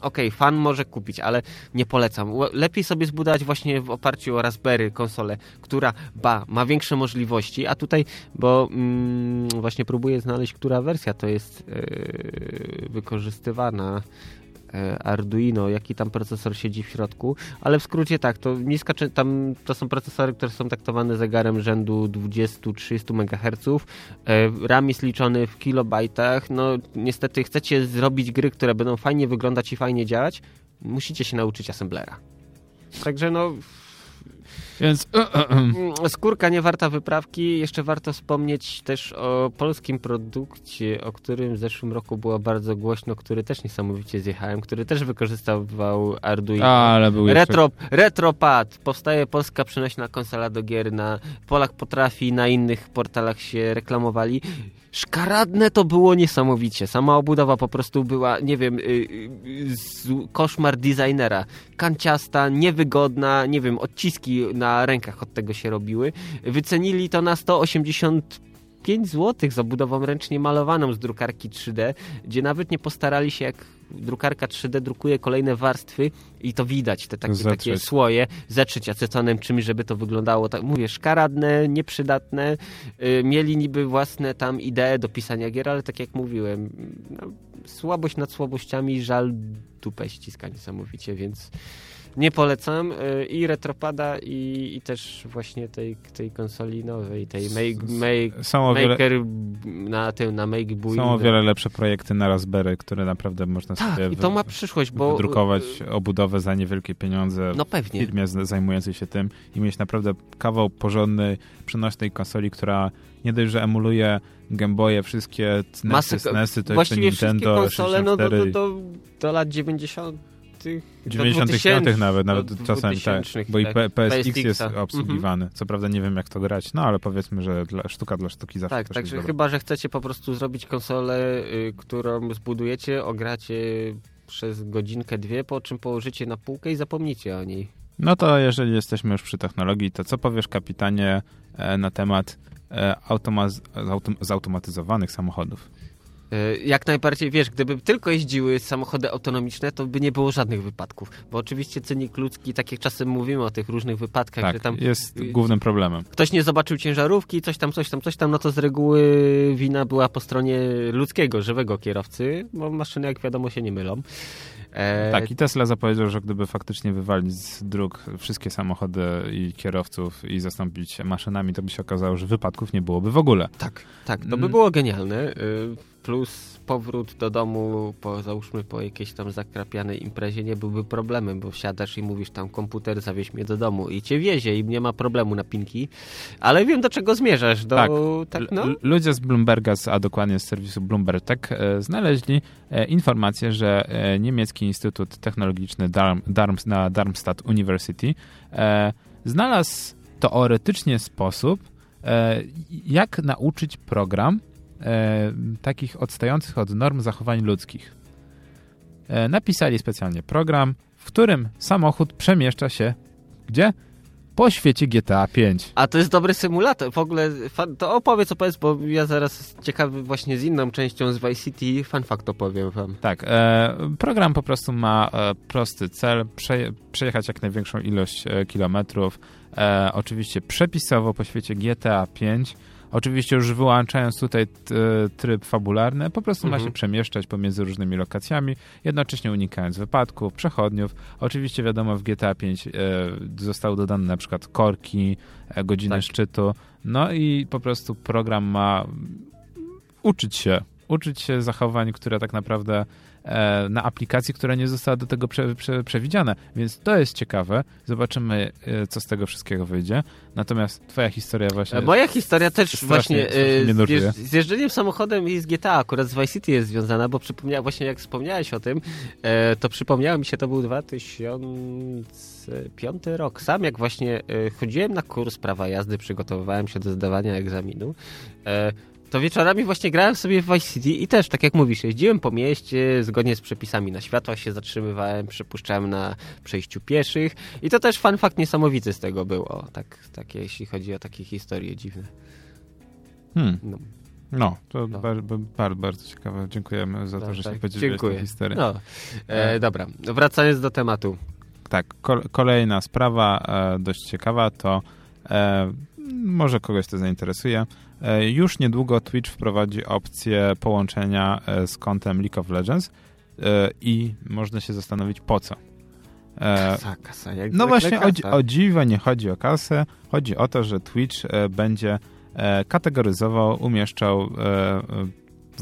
Okej, okay, fan może kupić, ale nie polecam. Lepiej sobie zbudować właśnie w oparciu o Raspberry konsolę, która, ba, ma większe możliwości, a tutaj, bo mm, właśnie próbuję znaleźć, która wersja to jest yy, wykorzystywana Arduino, jaki tam procesor siedzi w środku, ale w skrócie tak, to niska, tam to są procesory, które są taktowane zegarem rzędu 20-30 MHz. E, RAM jest liczony w kilobajtach. No niestety chcecie zrobić gry, które będą fajnie wyglądać i fajnie działać, musicie się nauczyć assemblera. Także no Więc... Mm, skórka nie warta wyprawki. Jeszcze warto wspomnieć też o polskim produkcie, o którym w zeszłym roku było bardzo głośno, który też niesamowicie zjechałem, który też wykorzystywał Arduino. Ale był Retro, jeszcze... Retropad. Powstaje polska przenośna konsola do gier. Na, Polak potrafi, na innych portalach się reklamowali. Szkaradne to było niesamowicie. Sama obudowa po prostu była, nie wiem, yy, yy, koszmar designera. Kanciasta, niewygodna, nie wiem, odciski na rękach od tego się robiły. Wycenili to na 180 5 zł za budową ręcznie malowaną z drukarki 3D, gdzie nawet nie postarali się, jak drukarka 3D drukuje kolejne warstwy i to widać, te takie, takie słoje, zetrzeć acetonem czymś, żeby to wyglądało, tak mówię, szkaradne, nieprzydatne. Yy, mieli niby własne tam idee do pisania gier, ale tak jak mówiłem, no, słabość nad słabościami, żal dupę ściska niesamowicie, więc nie polecam y, i Retropada i, i też właśnie tej, tej konsoli nowej, tej make, make, są Maker wiele, na tym, na Make Build. Są o wiele lepsze projekty na Raspberry, które naprawdę można tak, sobie i to ma przyszłość, bo wydrukować obudowę za niewielkie pieniądze no pewnie. w firmie zajmującej się tym i mieć naprawdę kawał porządnej, przenośnej konsoli, która nie dość, że emuluje Game Boye, wszystkie NESy, SNESy, to jeszcze Nintendo, konsole, 64. No do, do, do, do lat 90 90 nawet, nawet czasami tak, bo i tak. PSX jest obsługiwany. Mhm. Co prawda nie wiem jak to grać, no ale powiedzmy, że dla, sztuka dla sztuki zawsze Tak, także chyba, że chcecie po prostu zrobić konsolę, y, którą zbudujecie, ogracie przez godzinkę, dwie, po czym położycie na półkę i zapomnicie o niej. No to jeżeli jesteśmy już przy technologii, to co powiesz kapitanie e, na temat e, zautomatyzowanych samochodów? E, jak najbardziej, wiesz, gdyby tylko jeździły samochody autonomiczne, to by nie było żadnych wypadków. Bo oczywiście cennik ludzki, tak jak czasem mówimy o tych różnych wypadkach, tak, że tam... jest głównym problemem. Ktoś nie zobaczył ciężarówki, coś tam, coś tam, coś tam, no to z reguły wina była po stronie ludzkiego, żywego kierowcy, bo maszyny, jak wiadomo, się nie mylą. E... Tak, i Tesla zapowiedział, że gdyby faktycznie wywalić z dróg wszystkie samochody i kierowców i zastąpić maszynami, to by się okazało, że wypadków nie byłoby w ogóle. Tak, tak, to by mm. było genialne. Y, plus powrót do domu, po, załóżmy po jakiejś tam zakrapianej imprezie nie byłby problemem, bo wsiadasz i mówisz tam komputer zawieź mnie do domu i cię wiezie i nie ma problemu na pinki, ale wiem do czego zmierzasz. Do, tak, tak no? ludzie z Bloomberga, a dokładnie z serwisu Bloomberg Tech e, znaleźli e, informację, że e, niemiecki Instytut Technologiczny Darm, Darm, na Darmstadt University e, znalazł teoretycznie sposób, e, jak nauczyć program e, takich odstających od norm zachowań ludzkich. E, napisali specjalnie program, w którym samochód przemieszcza się gdzie? Po świecie GTA 5. A to jest dobry symulator. W ogóle to opowiedz, opowiedz, bo ja zaraz ciekawy właśnie z inną częścią z Vice City fun fact opowiem wam. Tak, e, program po prostu ma e, prosty cel, prze, przejechać jak największą ilość e, kilometrów, e, oczywiście przepisowo po świecie GTA 5, Oczywiście już wyłączając tutaj tryb fabularny, po prostu mhm. ma się przemieszczać pomiędzy różnymi lokacjami, jednocześnie unikając wypadków, przechodniów. Oczywiście wiadomo w GTA 5 e, zostały dodane na przykład korki, e, godziny tak. szczytu, no i po prostu program ma uczyć się, uczyć się zachowań, które tak naprawdę E, na aplikacji, która nie została do tego prze, prze, przewidziana. Więc to jest ciekawe. Zobaczymy, e, co z tego wszystkiego wyjdzie. Natomiast twoja historia właśnie... Moja historia też właśnie e, z jeżdżeniem samochodem i z GTA akurat z Vice City jest związana, bo przypomniałem, właśnie jak wspomniałeś o tym, to przypomniało mi się, to był 2005 rok. Sam jak właśnie chodziłem na kurs prawa jazdy, przygotowywałem się do zdawania egzaminu, to wieczorami właśnie grałem sobie w Vice City i też, tak jak mówisz, jeździłem po mieście, zgodnie z przepisami na światła się zatrzymywałem, przypuszczałem na przejściu pieszych i to też fun fact niesamowity z tego było, tak, tak jeśli chodzi o takie historie dziwne. Hmm. No. No, to no. Bardzo, bardzo, bardzo ciekawe. Dziękujemy za to, no, że tak, się podzieliłeś tę historię. No. E, e, dobra, wracając do tematu. Tak, kolejna sprawa e, dość ciekawa to e, może kogoś to zainteresuje. E, już niedługo Twitch wprowadzi opcję połączenia e, z kontem League of Legends e, i można się zastanowić po co. Kasa, kasa, jak No właśnie, o, o dziwo nie chodzi o kasę, chodzi o to, że Twitch będzie kategoryzował, umieszczał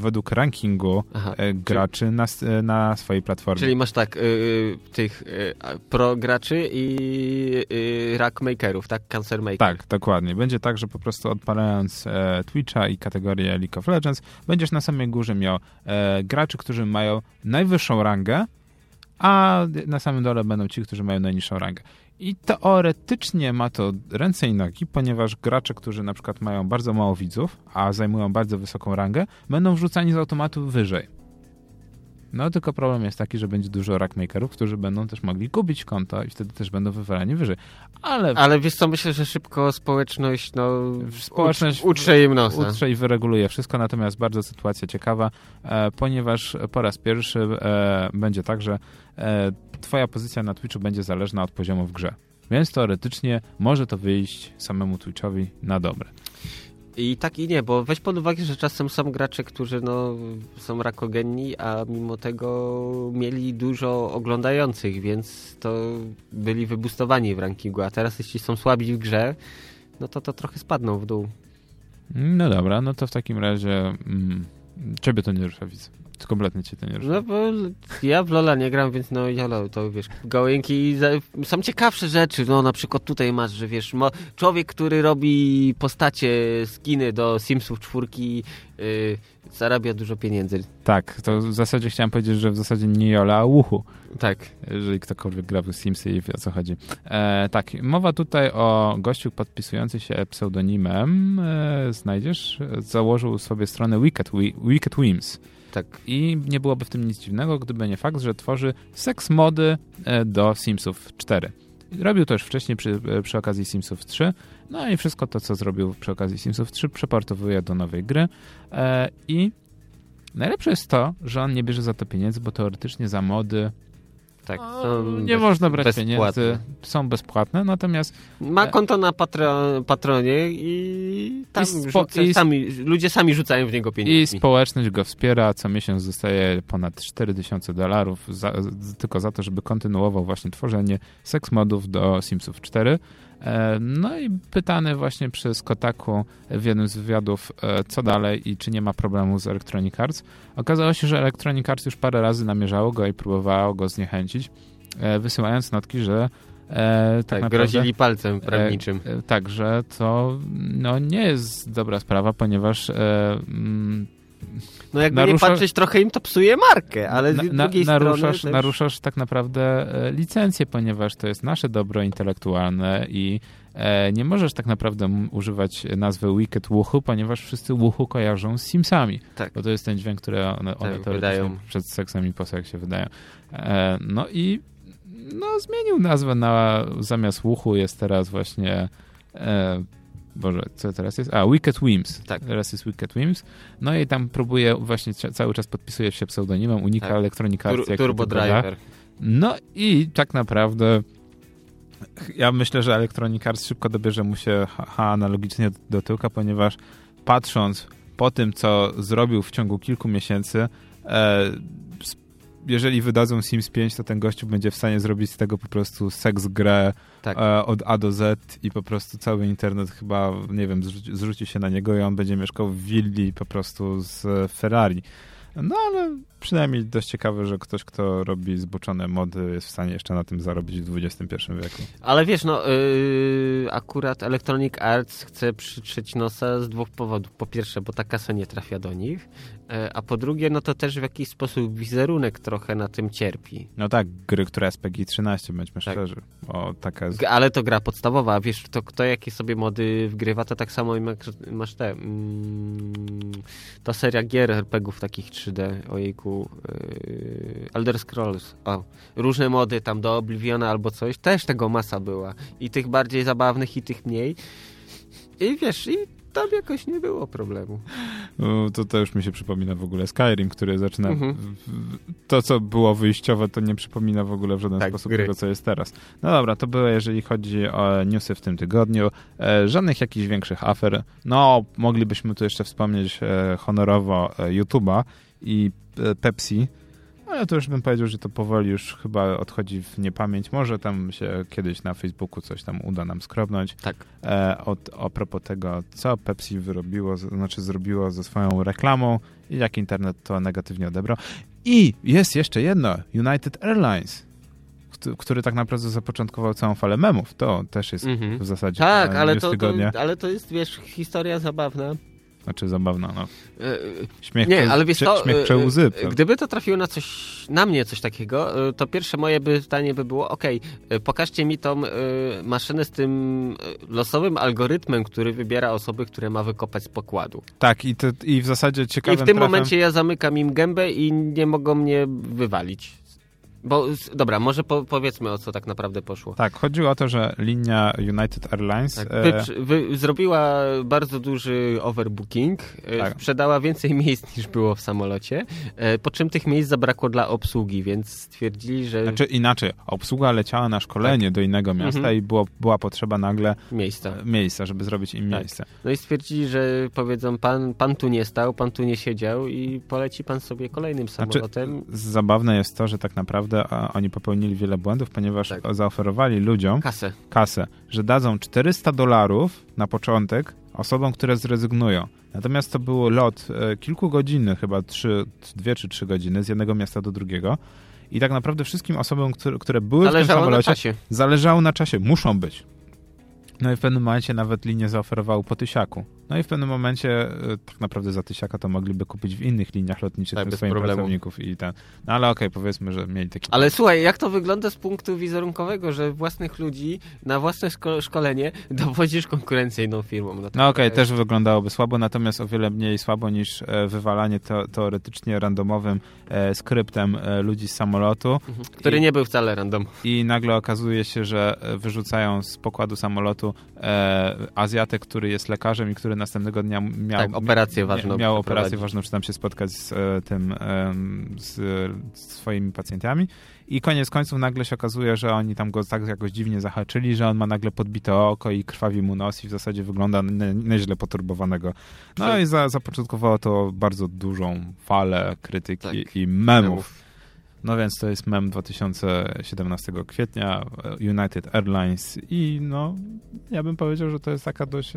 według rankingu Aha, e, graczy czyli, na, e, na swojej platformie. Czyli masz tak, y, tych y, pro graczy i y, rack makerów, tak? Cancer maker. Tak, dokładnie. Będzie tak, że po prostu odpalając e, Twitcha i kategorię League of Legends, będziesz na samej górze miał e, graczy, którzy mają najwyższą rangę, a na samym dole będą ci, którzy mają najniższą rangę. I teoretycznie ma to ręce i nogi, ponieważ gracze, którzy na przykład mają bardzo mało widzów, a zajmują bardzo wysoką rangę, będą wrzucani z automatu wyżej. No tylko problem jest taki, że będzie dużo rackmakerów, którzy będą też mogli kupić konto i wtedy też będą wywalani wyżej. Ale, Ale wiesz co, myślę, że szybko społeczność, no, społeczność utrze im nosa. Utrze i wyreguluje wszystko, natomiast bardzo sytuacja ciekawa, e, ponieważ po raz pierwszy e, będzie tak, że e, twoja pozycja na Twitchu będzie zależna od poziomu w grze. Więc teoretycznie może to wyjść samemu Twitchowi na dobre. I tak i nie, bo weź pod uwagę, że czasem są gracze, którzy no, są rakogenni, a mimo tego mieli dużo oglądających, więc to byli wybustowani w rankingu, a teraz jeśli są słabi w grze, no to to trochę spadną w dół. No dobra, no to w takim razie mm, ciebie to nie rusza, widzę. Kompletnie cię to nie rusza. No bo ja w Lola nie gram, więc no jolo, to wiesz, gołęki są ciekawsze rzeczy, no na przykład tutaj masz, że wiesz, człowiek, który robi postacie, skiny do Simsów czwórki, yy, zarabia dużo pieniędzy. Tak, to w zasadzie chciałem powiedzieć, że w zasadzie nie Jola, a Łuchu. Tak. Jeżeli ktokolwiek gra w Simsy i wie o co chodzi. E, tak, mowa tutaj o gościu podpisujący się pseudonimem, e, znajdziesz, założył sobie stronę Wicked, Wicked Wims. Tak. I nie byłoby w tym nic dziwnego, gdyby nie fakt, że tworzy seks mody e, do Simsów 4. Robił to już wcześniej przy, e, przy okazji Simsów 3, no i wszystko to, co zrobił przy okazji Simsów 3, przeportowuje do nowej gry. E, I najlepsze jest to, że on nie bierze za to pieniędzy, bo teoretycznie za mody tak, nie bez, można brać bezpłatne. pieniędzy, są bezpłatne, natomiast... Ma konto na patro, patronie i tam I rzuca, i sami, ludzie sami rzucają w niego pieniądze. I społeczność go wspiera, co miesiąc dostaje ponad 4000 dolarów tylko za to, żeby kontynuował właśnie tworzenie seks modów do Simsów 4. E, no i pytany właśnie przez Kotaku w jednym z wywiadów, e, co dalej i czy nie ma problemu z Electronic Arts. Okazało się, że Electronic Arts już parę razy namierzało go i próbowało go zniechęcić, e, wysyłając notki, że E, tak, tak naprawdę, grozili palcem prawniczym. E, tak, że to no, nie jest dobra sprawa, ponieważ e, mm, no jakby narusza... nie patrzeć, trochę im to psuje markę, ale z na, drugiej naruszasz, strony... Też... Naruszasz tak naprawdę e, licencję, ponieważ to jest nasze dobro intelektualne i e, nie możesz tak naprawdę używać nazwy Wicked Wuchu, ponieważ wszyscy Wuchu kojarzą z Simsami. Tak. Bo to jest ten dźwięk, który one, one tak, wydają. przed seksem i po seksie wydają. E, no i no, zmienił nazwę na zamiast Wuchu jest teraz właśnie Boże, co teraz jest? A, Wicked Wims. Tak. Teraz jest Wicked Wims. No i tam próbuje, właśnie cały czas podpisuje się pseudonimem, unika tak. Electronic Arts. Tur Turbo Driver. No i tak naprawdę ja myślę, że Electronic Arts szybko dobierze mu się analogicznie do tyłka, ponieważ patrząc po tym, co zrobił w ciągu kilku miesięcy, e, jeżeli wydadzą Sims 5, to ten gościu będzie w stanie zrobić z tego po prostu seks grę tak. e, od A do Z i po prostu cały internet chyba, nie wiem, zrzuci, zrzuci się na niego i on będzie mieszkał w willi po prostu z Ferrari. No ale przynajmniej dość ciekawe, że ktoś, kto robi zboczone mody, jest w stanie jeszcze na tym zarobić w XXI wieku. Ale wiesz, no yy, akurat Electronic Arts chce przytrzeć nosa z dwóch powodów. Po pierwsze, bo ta kasa nie trafia do nich, a po drugie, no to też w jakiś sposób wizerunek trochę na tym cierpi. No tak, gry, która jest PEGI 13, bądźmy tak. szczerzy. O, taka jest... Ale to gra podstawowa, wiesz, to kto jakie sobie mody wgrywa, to tak samo masz te... Mm, ta seria gier RPGów takich 3D, ojejku, yy, Elder Scrolls, o, różne mody tam do Obliviona albo coś, też tego masa była. I tych bardziej zabawnych, i tych mniej. I wiesz, i tam jakoś nie było problemu. No, to, to już mi się przypomina w ogóle Skyrim, który zaczyna... Mhm. To, co było wyjściowe, to nie przypomina w ogóle w żaden tak, sposób gry. tego, co jest teraz. No dobra, to było, jeżeli chodzi o newsy w tym tygodniu. E, żadnych jakichś większych afer. No, moglibyśmy tu jeszcze wspomnieć e, honorowo e, YouTube'a i E, Pepsi, ale to już bym powiedział, że to powoli już chyba odchodzi w niepamięć. Może tam się kiedyś na Facebooku coś tam uda nam skrobnąć. Tak. E, od, a propos tego, co Pepsi wyrobiło, znaczy zrobiło ze swoją reklamą i jak internet to negatywnie odebrał. I jest jeszcze jedno, United Airlines który tak naprawdę zapoczątkował całą falę memów. To też jest mhm. w zasadzie Tak, ale to, to, ale to jest, wiesz, historia zabawna. Znaczy zabawna, no. E, śmiech, nie, ale wiesz to, śmiech e, łzy. Gdyby to trafiło na coś, na mnie coś takiego, e, to pierwsze moje pytanie by było, ok, pokażcie mi tą maszynę z tym losowym algorytmem, który wybiera osoby, które ma wykopać z pokładu. Tak, i, to, i w zasadzie ciekawe. I w tym trafem... momencie ja zamykam im gębę i nie mogą mnie wywalić. Bo, dobra, może po, powiedzmy o co tak naprawdę poszło. Tak, chodziło o to, że linia United Airlines tak, e... wy, wy, zrobiła bardzo duży overbooking, e, tak. sprzedała więcej miejsc niż było w samolocie, e, po czym tych miejsc zabrakło dla obsługi, więc stwierdzili, że... Znaczy inaczej, obsługa leciała na szkolenie tak. do innego miasta mhm. i było, była potrzeba nagle miejsca. Miejsca, żeby zrobić im tak. miejsce. No i stwierdzili, że powiedzą, pan, pan tu nie stał, pan tu nie siedział i poleci pan sobie kolejnym znaczy, samolotem. Znaczy, zabawne jest to, że tak naprawdę naprawdę oni popełnili wiele błędów, ponieważ tak. zaoferowali ludziom kasę. kasę, że dadzą 400 dolarów na początek osobom, które zrezygnują. Natomiast to był lot e, kilkugodzinny, chyba 3, 2 czy 3 godziny z jednego miasta do drugiego. I tak naprawdę wszystkim osobom, które, które były zależało w tym samolocie, na czasie. zależało na czasie. Muszą być. No i w pewnym momencie nawet linie zaoferowały po tysiaku. No i w pewnym momencie e, tak naprawdę za tysiaka to mogliby kupić w innych liniach lotniczych tak, swoich pracowników i ten. No ale okej, okay, powiedzmy, że mieli taki... Ale słuchaj, jak to wygląda z punktu wizerunkowego, że własnych ludzi na własne szko szkolenie dowodzisz konkurencyjną firmą? No, no okej, okay, też wyglądałoby słabo, natomiast o wiele mniej słabo niż e, wywalanie to, teoretycznie randomowym e, skryptem e, ludzi z samolotu. Mhm. Który I, nie był wcale random. I nagle okazuje się, że e, wyrzucają z pokładu samolotu e, Azjatę, który jest lekarzem i który następnego dnia miał tak, operację ważną. Miał operację ważną, czy tam się spotkać z e, tym, z, z swoimi pacjentami. I koniec końców nagle się okazuje, że oni tam go tak jakoś dziwnie zahaczyli, że on ma nagle podbite oko i krwawi mu nos i w zasadzie wygląda nieźle poturbowanego. No tak. i za, zapoczątkowało to bardzo dużą falę krytyki tak. i memów. memów. No więc to jest mem 2017 kwietnia, United Airlines i no, ja bym powiedział, że to jest taka dość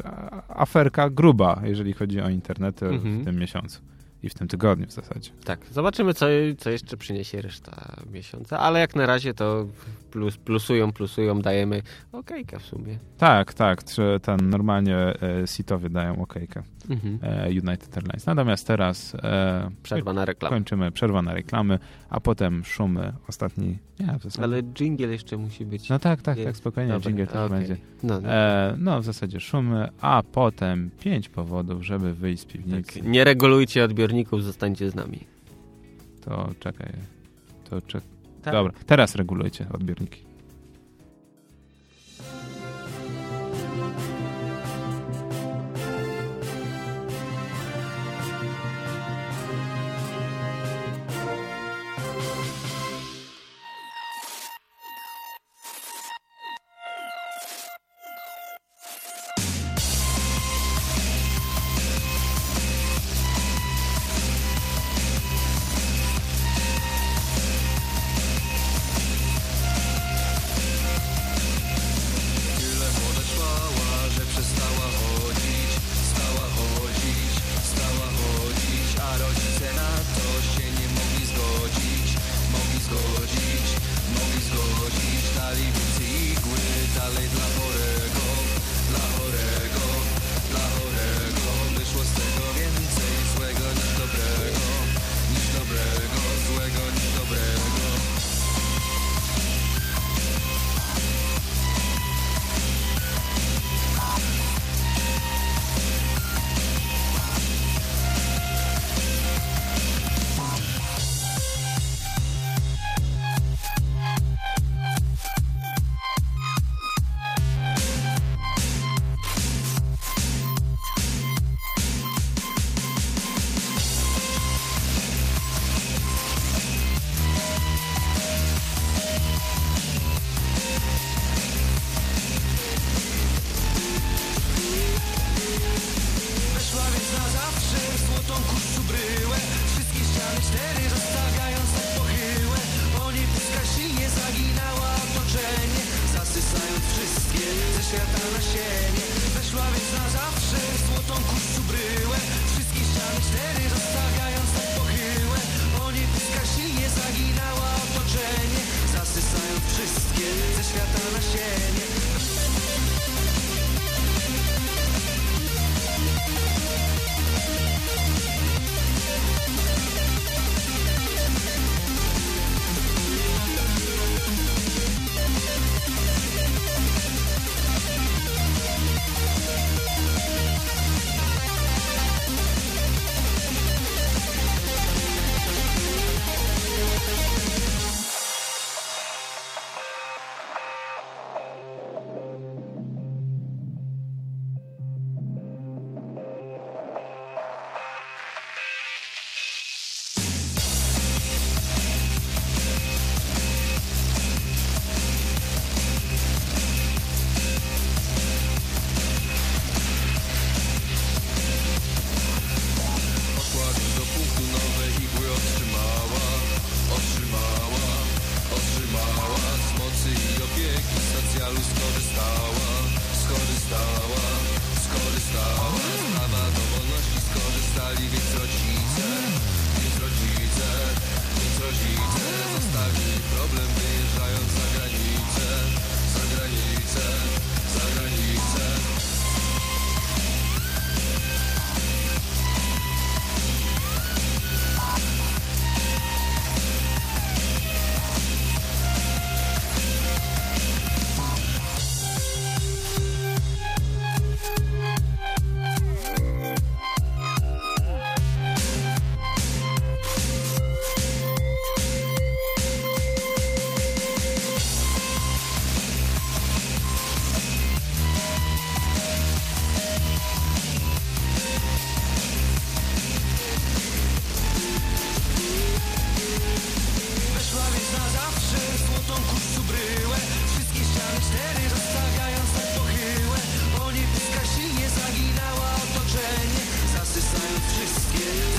aferka gruba, jeżeli chodzi o internet mhm. w tym miesiącu i w tym tygodniu w zasadzie. Tak, zobaczymy, co, co jeszcze przyniesie reszta miesiąca, ale jak na razie to plus, plusują, plusują, dajemy okejkę w sumie. Tak, tak, ten normalnie e, sitowy dają okejkę mhm. e, United Airlines. Natomiast teraz e, przerwa na reklamy. Kończymy przerwa na reklamy, a potem szumy ostatni. Nie, w zasadzie. Ale jingle jeszcze musi być. No tak, tak, tak, spokojnie, Dobra, jingle też okay. będzie. No, no. E, no, w zasadzie szumy, a potem pięć powodów, żeby wyjść z piwnicy. Tak, nie regulujcie odbiorników, zostańcie z nami. To czekaj, to czekaj. Tak. Dobra, teraz regulujcie odbiorniki.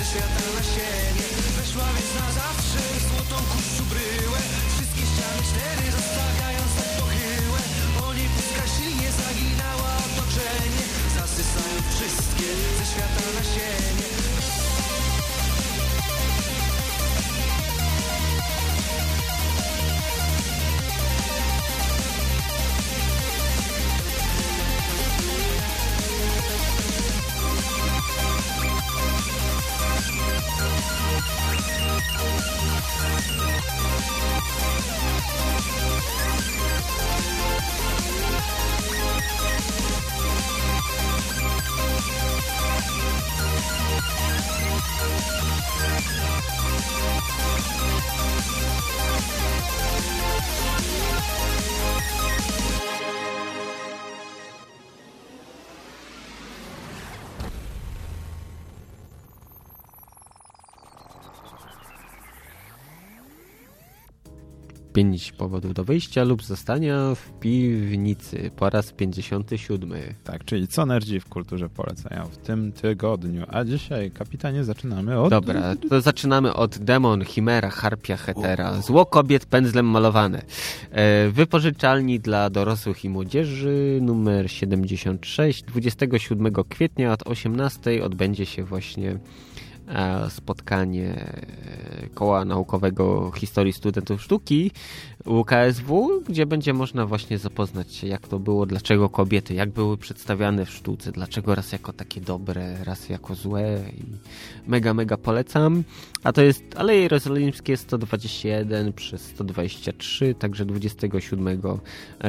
Wszystkie ze świata na siebie Weszła więc na zawsze złotą kurzu bryłę. Wszystkie ściany cztery rozstawiając tak pochyłe O niebieska silnie zaginała otoczenie Zasysając wszystkie ze świata na We'll 5 powodów do wyjścia lub zostania w piwnicy po raz 57. Tak, czyli co nerdzi w kulturze polecają w tym tygodniu. A dzisiaj, kapitanie, zaczynamy od... Dobra, to zaczynamy od Demon, Chimera, Harpia, Hetera, Zło kobiet pędzlem malowane. Wypożyczalni dla dorosłych i młodzieży numer 76, 27 kwietnia od 18 odbędzie się właśnie spotkanie e, Koła Naukowego Historii Studentów Sztuki UKSW, gdzie będzie można właśnie zapoznać się, jak to było, dlaczego kobiety, jak były przedstawiane w sztuce, dlaczego raz jako takie dobre, raz jako złe i mega, mega polecam. A to jest Aleje Jerozolimskie 121 przez 123, także 27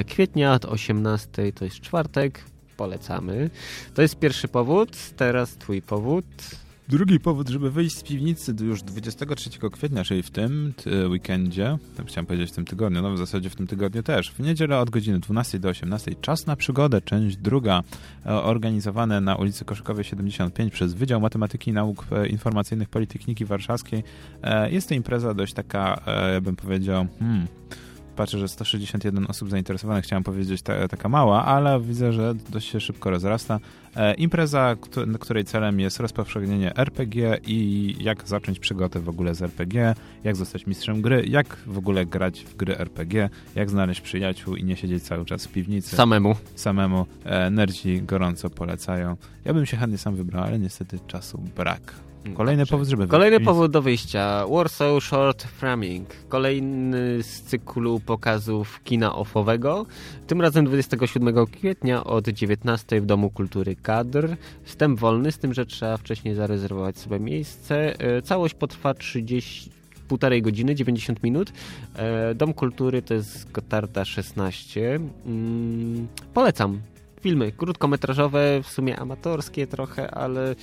kwietnia od 18, to jest czwartek, polecamy. To jest pierwszy powód, teraz twój powód. Drugi powód, żeby wyjść z piwnicy już 23 kwietnia, czyli w tym ty, weekendzie, tak chciałem powiedzieć w tym tygodniu, no w zasadzie w tym tygodniu też, w niedzielę od godziny 12 do 18, czas na przygodę, część druga, e, organizowane na ulicy Koszykowej 75 przez Wydział Matematyki i Nauk e, Informacyjnych Politechniki Warszawskiej. E, Jest to impreza dość taka, e, bym powiedział, hmm, patrzę, że 161 osób zainteresowanych, chciałem powiedzieć ta, taka mała, ale widzę, że dość się szybko rozrasta. E, impreza, któ której celem jest rozpowszechnienie RPG i jak zacząć przygodę w ogóle z RPG, jak zostać mistrzem gry, jak w ogóle grać w gry RPG, jak znaleźć przyjaciół i nie siedzieć cały czas w piwnicy. Samemu. Samemu. E, nerdzi gorąco polecają. Ja bym się chętnie sam wybrał, ale niestety czasu brak. Kolejny Dobrze. powód, żeby wyjść Kolejny powód do wyjścia. Warsaw Short Framing. Kolejny z cyklu pokazów kina offowego. Tym razem 27 kwietnia od 19 w Domu Kultury Kadr. Wstęp wolny, z tym, że trzeba wcześniej zarezerwować sobie miejsce. E, Całość potrwa 30 półtorej godziny, 90 minut. E, Dom Kultury to jest Gotarda 16. Mm, polecam. Filmy krótkometrażowe, w sumie amatorskie trochę, ale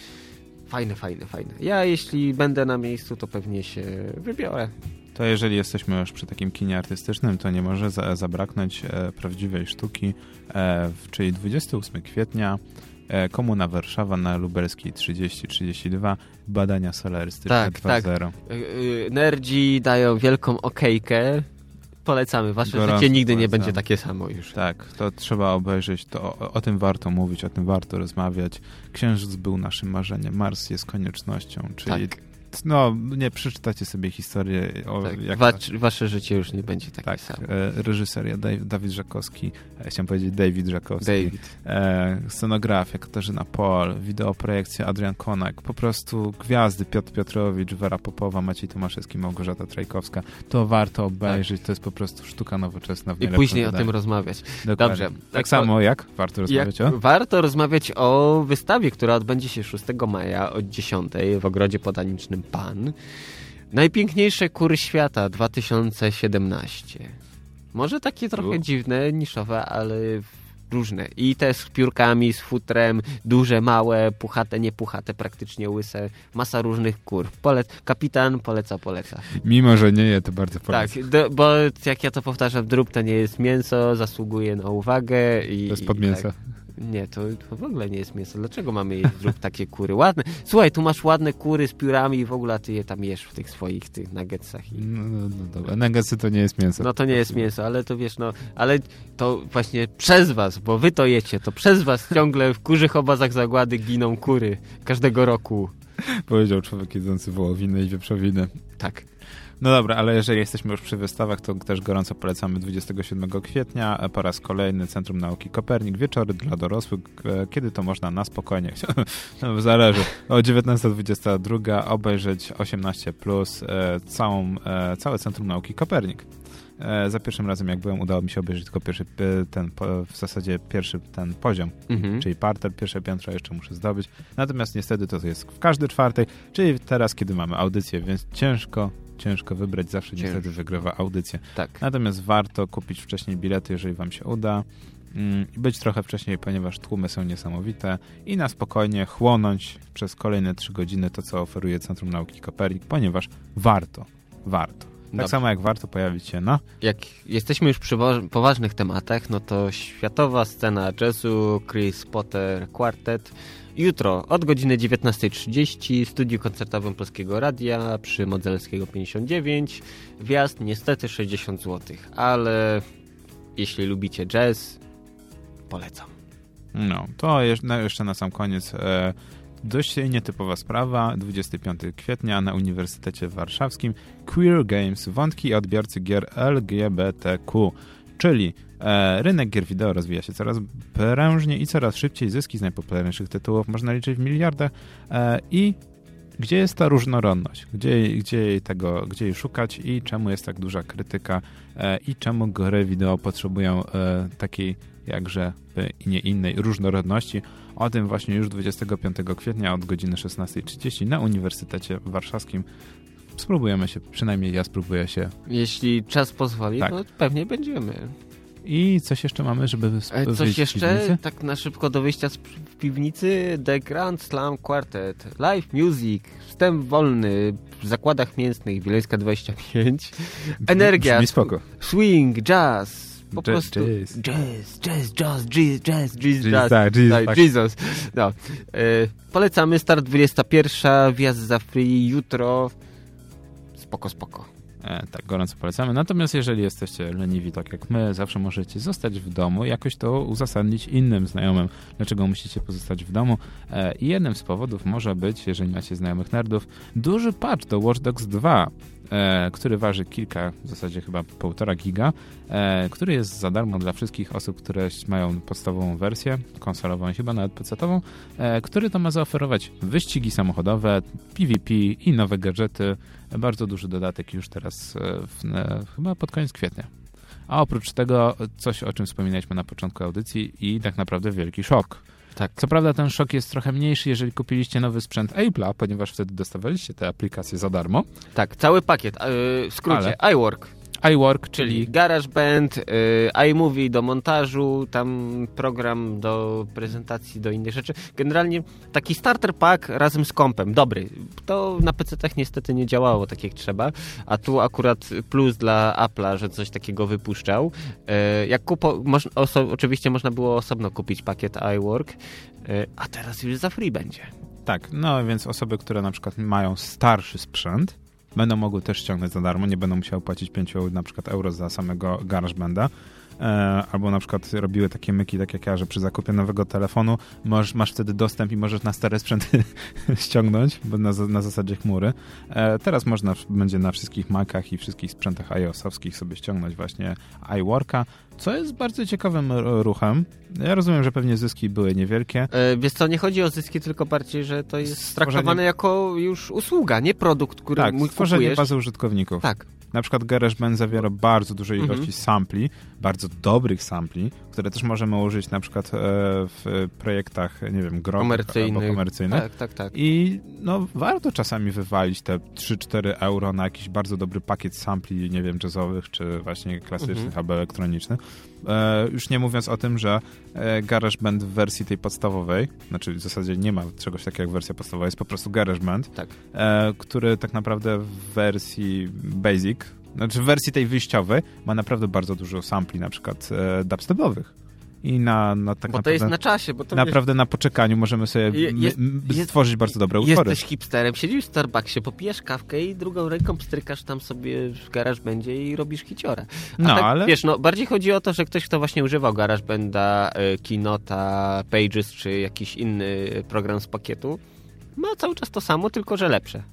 fajne, fajne, fajne. Ja jeśli będę na miejscu, to pewnie się wybiorę. To jeżeli jesteśmy już przy takim kinie artystycznym, to nie może za, zabraknąć e, prawdziwej sztuki, e, czyli 28 kwietnia e, Komuna Warszawa na Lubelskiej 3032 badania solarystyczne Tak, tak. 2.0. Y, y, Nerdzi dają wielką okejkę. Polecamy. Wasze Gorąco życie nigdy nie będzie takie samo już. Tak, to trzeba obejrzeć, to o, o tym warto mówić, o tym warto rozmawiać. Księżyc był naszym marzeniem, Mars jest koniecznością, czyli Tak. No, nie przeczytacie sobie historię o Tak, jak wa wasze życie już nie będzie takie tak, samo. e, reżyseria Dawid Żakowski, e, chciałem powiedzieć David Żakowski, David. E, scenografia Katarzyna Pol, wideoprojekcja Adrian Konak, po prostu gwiazdy Piotr Piotrowicz, Wera Popowa, Maciej Tomaszewski, Małgorzata Trajkowska. To warto obejrzeć, to jest po prostu sztuka nowoczesna. W Tak. I później o tym rozmawiać. Dokładnie. Dobrze. Tak, Tak samo jak warto Jak rozmawiać o... warto rozmawiać o wystawie, która odbędzie się 6 maja od 10 w Ogrodzie Botanicznym PAN. Najpiękniejsze kury świata 2017. Może takie trochę U. dziwne, niszowe, ale różne. I te z piórkami, z futrem, duże, małe, puchate, niepuchate, praktycznie łyse. Masa różnych kur. Polec kapitan poleca, poleca. Mimo, że nie je, to bardzo Tak, polecam. do, bo jak ja to powtarzam, drób to nie jest mięso, zasługuje na uwagę. I, To jest pod mięso. Tak. Nie, to, to w ogóle nie jest mięso. Dlaczego mamy jeść takie kury? Ładne. Słuchaj, tu masz ładne kury z piórami i w ogóle ty je tam jesz w tych swoich tych nuggetsach. I... No, no, no dobra. Nuggetsy to nie jest mięso. No to nie jest mięso, ale to wiesz, no, ale to właśnie przez was, bo wy to jecie, to przez was ciągle w kurzych obozach zagłady giną kury każdego roku. Powiedział człowiek jedzący wołowinę i wieprzowinę. Tak. No dobra, ale jeżeli jesteśmy już przy wystawach, to też gorąco polecamy 27 kwietnia e, po raz kolejny Centrum Nauki Kopernik, wieczory dla dorosłych, e, kiedy to można na spokojnie, no, zależy, o 19.22 obejrzeć 18+, plus, e, całą, całe Centrum Nauki Kopernik. Za pierwszym razem, jak byłem, udało mi się obejrzeć tylko pierwszy, ten, w zasadzie pierwszy ten poziom, Mhm. czyli parter, pierwsze piętro jeszcze muszę zdobyć. Natomiast niestety to jest w każdy czwartek, czyli teraz, kiedy mamy audycję, więc ciężko, ciężko wybrać, zawsze Ciężko. niestety wygrywa audycja. Tak. Natomiast warto kupić wcześniej bilety, jeżeli wam się uda mm, i być trochę wcześniej, ponieważ tłumy są niesamowite i na spokojnie chłonąć przez kolejne trzy godziny to, co oferuje Centrum Nauki Kopernik, ponieważ warto, warto. Tak Dobrze. samo jak warto pojawić się na Jak jesteśmy już przy poważnych tematach, no to światowa scena jazzu, Chris Potter Quartet. Jutro od godziny 19.30 w studiu koncertowym Polskiego Radia przy Modzelskiego 59. Wjazd niestety 60 zł, ale jeśli lubicie jazz, polecam. No, to na- jeszcze na sam koniec e, dość nietypowa sprawa. 25 kwietnia na Uniwersytecie Warszawskim Queer Games, wątki odbiorcy gier LGBTQ, czyli e, rynek gier wideo rozwija się coraz prężnie i coraz szybciej. Zyski z najpopularniejszych tytułów można liczyć w miliardach e, i gdzie jest ta różnorodność? Gdzie, gdzie, jej tego, gdzie jej szukać i czemu jest tak duża krytyka e, i czemu gry wideo potrzebują e, takiej jakże i nie innej różnorodności. O tym właśnie już 25 kwietnia od godziny 16.30 na Uniwersytecie Warszawskim. Spróbujemy się, przynajmniej ja spróbuję się. Jeśli czas pozwoli, Tak. to pewnie będziemy. I coś jeszcze mamy, żeby E, Coś jeszcze, tak na szybko do wyjścia z piwnicy, The Grand Slam Quartet, live music, wstęp wolny w zakładach mięsnych, Wileńska 25, energia, Brzmi spoko. swing, jazz, po Jazz, prostu jazz. jazz, jazz, jazz, jazz, jazz, jazz, jazz. tak, Jesus, Tak, tak. Jesus. No. E, polecamy, start 21, wjazd za free, jutro, spoko, spoko. E, tak, gorąco polecamy. Natomiast jeżeli jesteście leniwi, tak jak my, zawsze możecie zostać w domu, jakoś to uzasadnić innym znajomym, dlaczego musicie pozostać w domu. E, I jednym z powodów może być, jeżeli macie znajomych nerdów, duży patch do Watch Dogs 2, e, który waży kilka, w zasadzie chyba półtora giga, e, który jest za darmo dla wszystkich osób, które mają podstawową wersję, konsolową i chyba nawet PC-ową, e, który to ma zaoferować wyścigi samochodowe, PvP i nowe gadżety. Bardzo duży dodatek już teraz, e, w, e, chyba pod koniec kwietnia. A oprócz tego coś, o czym wspominaliśmy na początku audycji i tak naprawdę wielki szok. Tak. Co prawda ten szok jest trochę mniejszy, jeżeli kupiliście nowy sprzęt Apple'a, ponieważ wtedy dostawaliście te aplikacje za darmo. Tak, cały pakiet, e, w skrócie, iWork, iWork, czyli GarageBand, y, iMovie do montażu, tam program do prezentacji, do innych rzeczy. Generalnie taki starter pack razem z kompem, dobry. To na PC-tach niestety nie działało tak jak trzeba, a tu akurat plus dla Apple'a, że coś takiego wypuszczał. Y, jak kupo, moż, oso, oczywiście można było osobno kupić pakiet iWork, y, a teraz już za free będzie. Tak, no więc osoby, które na przykład mają starszy sprzęt, będą mogły też ściągnąć za darmo, nie będą musiały płacić 5 na przykład euro za samego GarageBanda. E, albo na przykład robiły takie myki, tak jak ja, że przy zakupie nowego telefonu masz, masz wtedy dostęp i możesz na stare sprzęty ściągnąć, bo na, na zasadzie chmury. E, teraz można będzie na wszystkich Macach i wszystkich sprzętach iOS-owskich sobie ściągnąć właśnie iWorka, co jest bardzo ciekawym ruchem. Ja rozumiem, że pewnie zyski były niewielkie. E, wiesz co, nie chodzi o zyski, tylko bardziej, że to jest stworzenie... traktowane jako już usługa, nie produkt, który tak, mój stworzenie kupujesz. bazy użytkowników. Tak. Na przykład GarageBand zawiera bardzo duże ilości mhm. sampli, bardzo dobrych sampli, które też możemy użyć na przykład e, w projektach, nie wiem, growych albo komercyjnych. Tak, tak, tak. I no, warto czasami wywalić te 3-4 euro na jakiś bardzo dobry pakiet sampli, nie wiem, jazzowych, czy właśnie klasycznych mhm. albo elektronicznych. E, już nie mówiąc o tym, że e, GarageBand w wersji tej podstawowej, znaczy w zasadzie nie ma czegoś takiego jak wersja podstawowa, jest po prostu GarageBand, tak. który tak naprawdę w wersji Basic, znaczy w wersji tej wyjściowej ma naprawdę bardzo dużo sampli, na przykład e, dubstepowych i na, na tak bo to jest na czasie. Bo to naprawdę wiesz, na poczekaniu możemy sobie jest, stworzyć bardzo dobre utwory. Jesteś hipsterem, siedzisz w Starbucksie, popijesz kawkę i drugą ręką pstrykasz tam sobie w garaż będzie i robisz hiciora. no, tak, ale... Wiesz, no, bardziej chodzi o to, że ktoś, kto właśnie używał GarageBanda, y, Kinota, Pages czy jakiś inny program z pakietu, ma cały czas to samo, tylko że lepsze.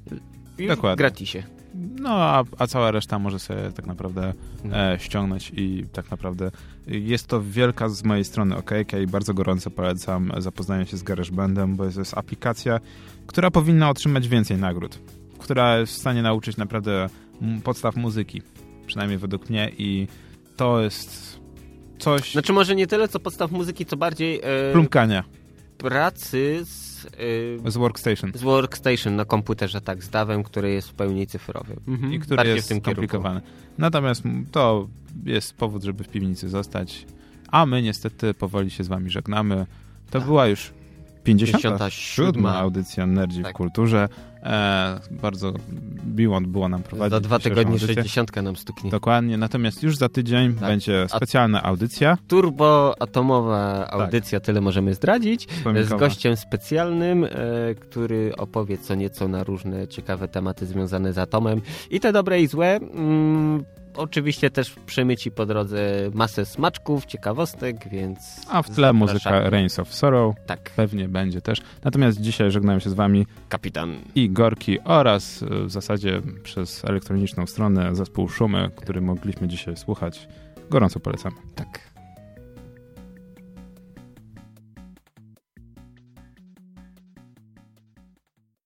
Już Dokładnie. gratisie. No, a, a cała reszta może sobie tak naprawdę e, ściągnąć i tak naprawdę jest to wielka z mojej strony okejka i bardzo gorąco polecam zapoznanie się z GarageBandem, bo to jest aplikacja, która powinna otrzymać więcej nagród, która jest w stanie nauczyć naprawdę podstaw muzyki, przynajmniej według mnie i to jest coś... Znaczy może nie tyle co podstaw muzyki, co bardziej... E, Plumkania. Pracy z Y, z Workstation. Z Workstation na komputerze, tak, z dawem, który jest w pełni cyfrowy. Mhm. I który Bardziej jest skomplikowany. Natomiast to jest powód, żeby w piwnicy zostać. A my niestety powoli się z wami żegnamy. To tak. była już 57. audycja Nerdzi tak. w Kulturze. E, bardzo miło było nam prowadzić. Za dwa tygodnie 60 nam stuknie. Dokładnie, natomiast już za tydzień tak. będzie specjalna audycja. Turboatomowa audycja, tak. tyle możemy zdradzić. Z gościem specjalnym, e, który opowie co nieco na różne ciekawe tematy związane z atomem. I te dobre i złe. Mm, Oczywiście też przemyci po drodze masę smaczków, ciekawostek, więc... A w tle muzyka Reigns of Sorrow. Tak. Pewnie będzie też. Natomiast dzisiaj żegnają się z wami Kapitan i Gorki oraz e, w zasadzie przez elektroniczną stronę zespół Szumy, który mogliśmy dzisiaj słuchać. Gorąco polecam.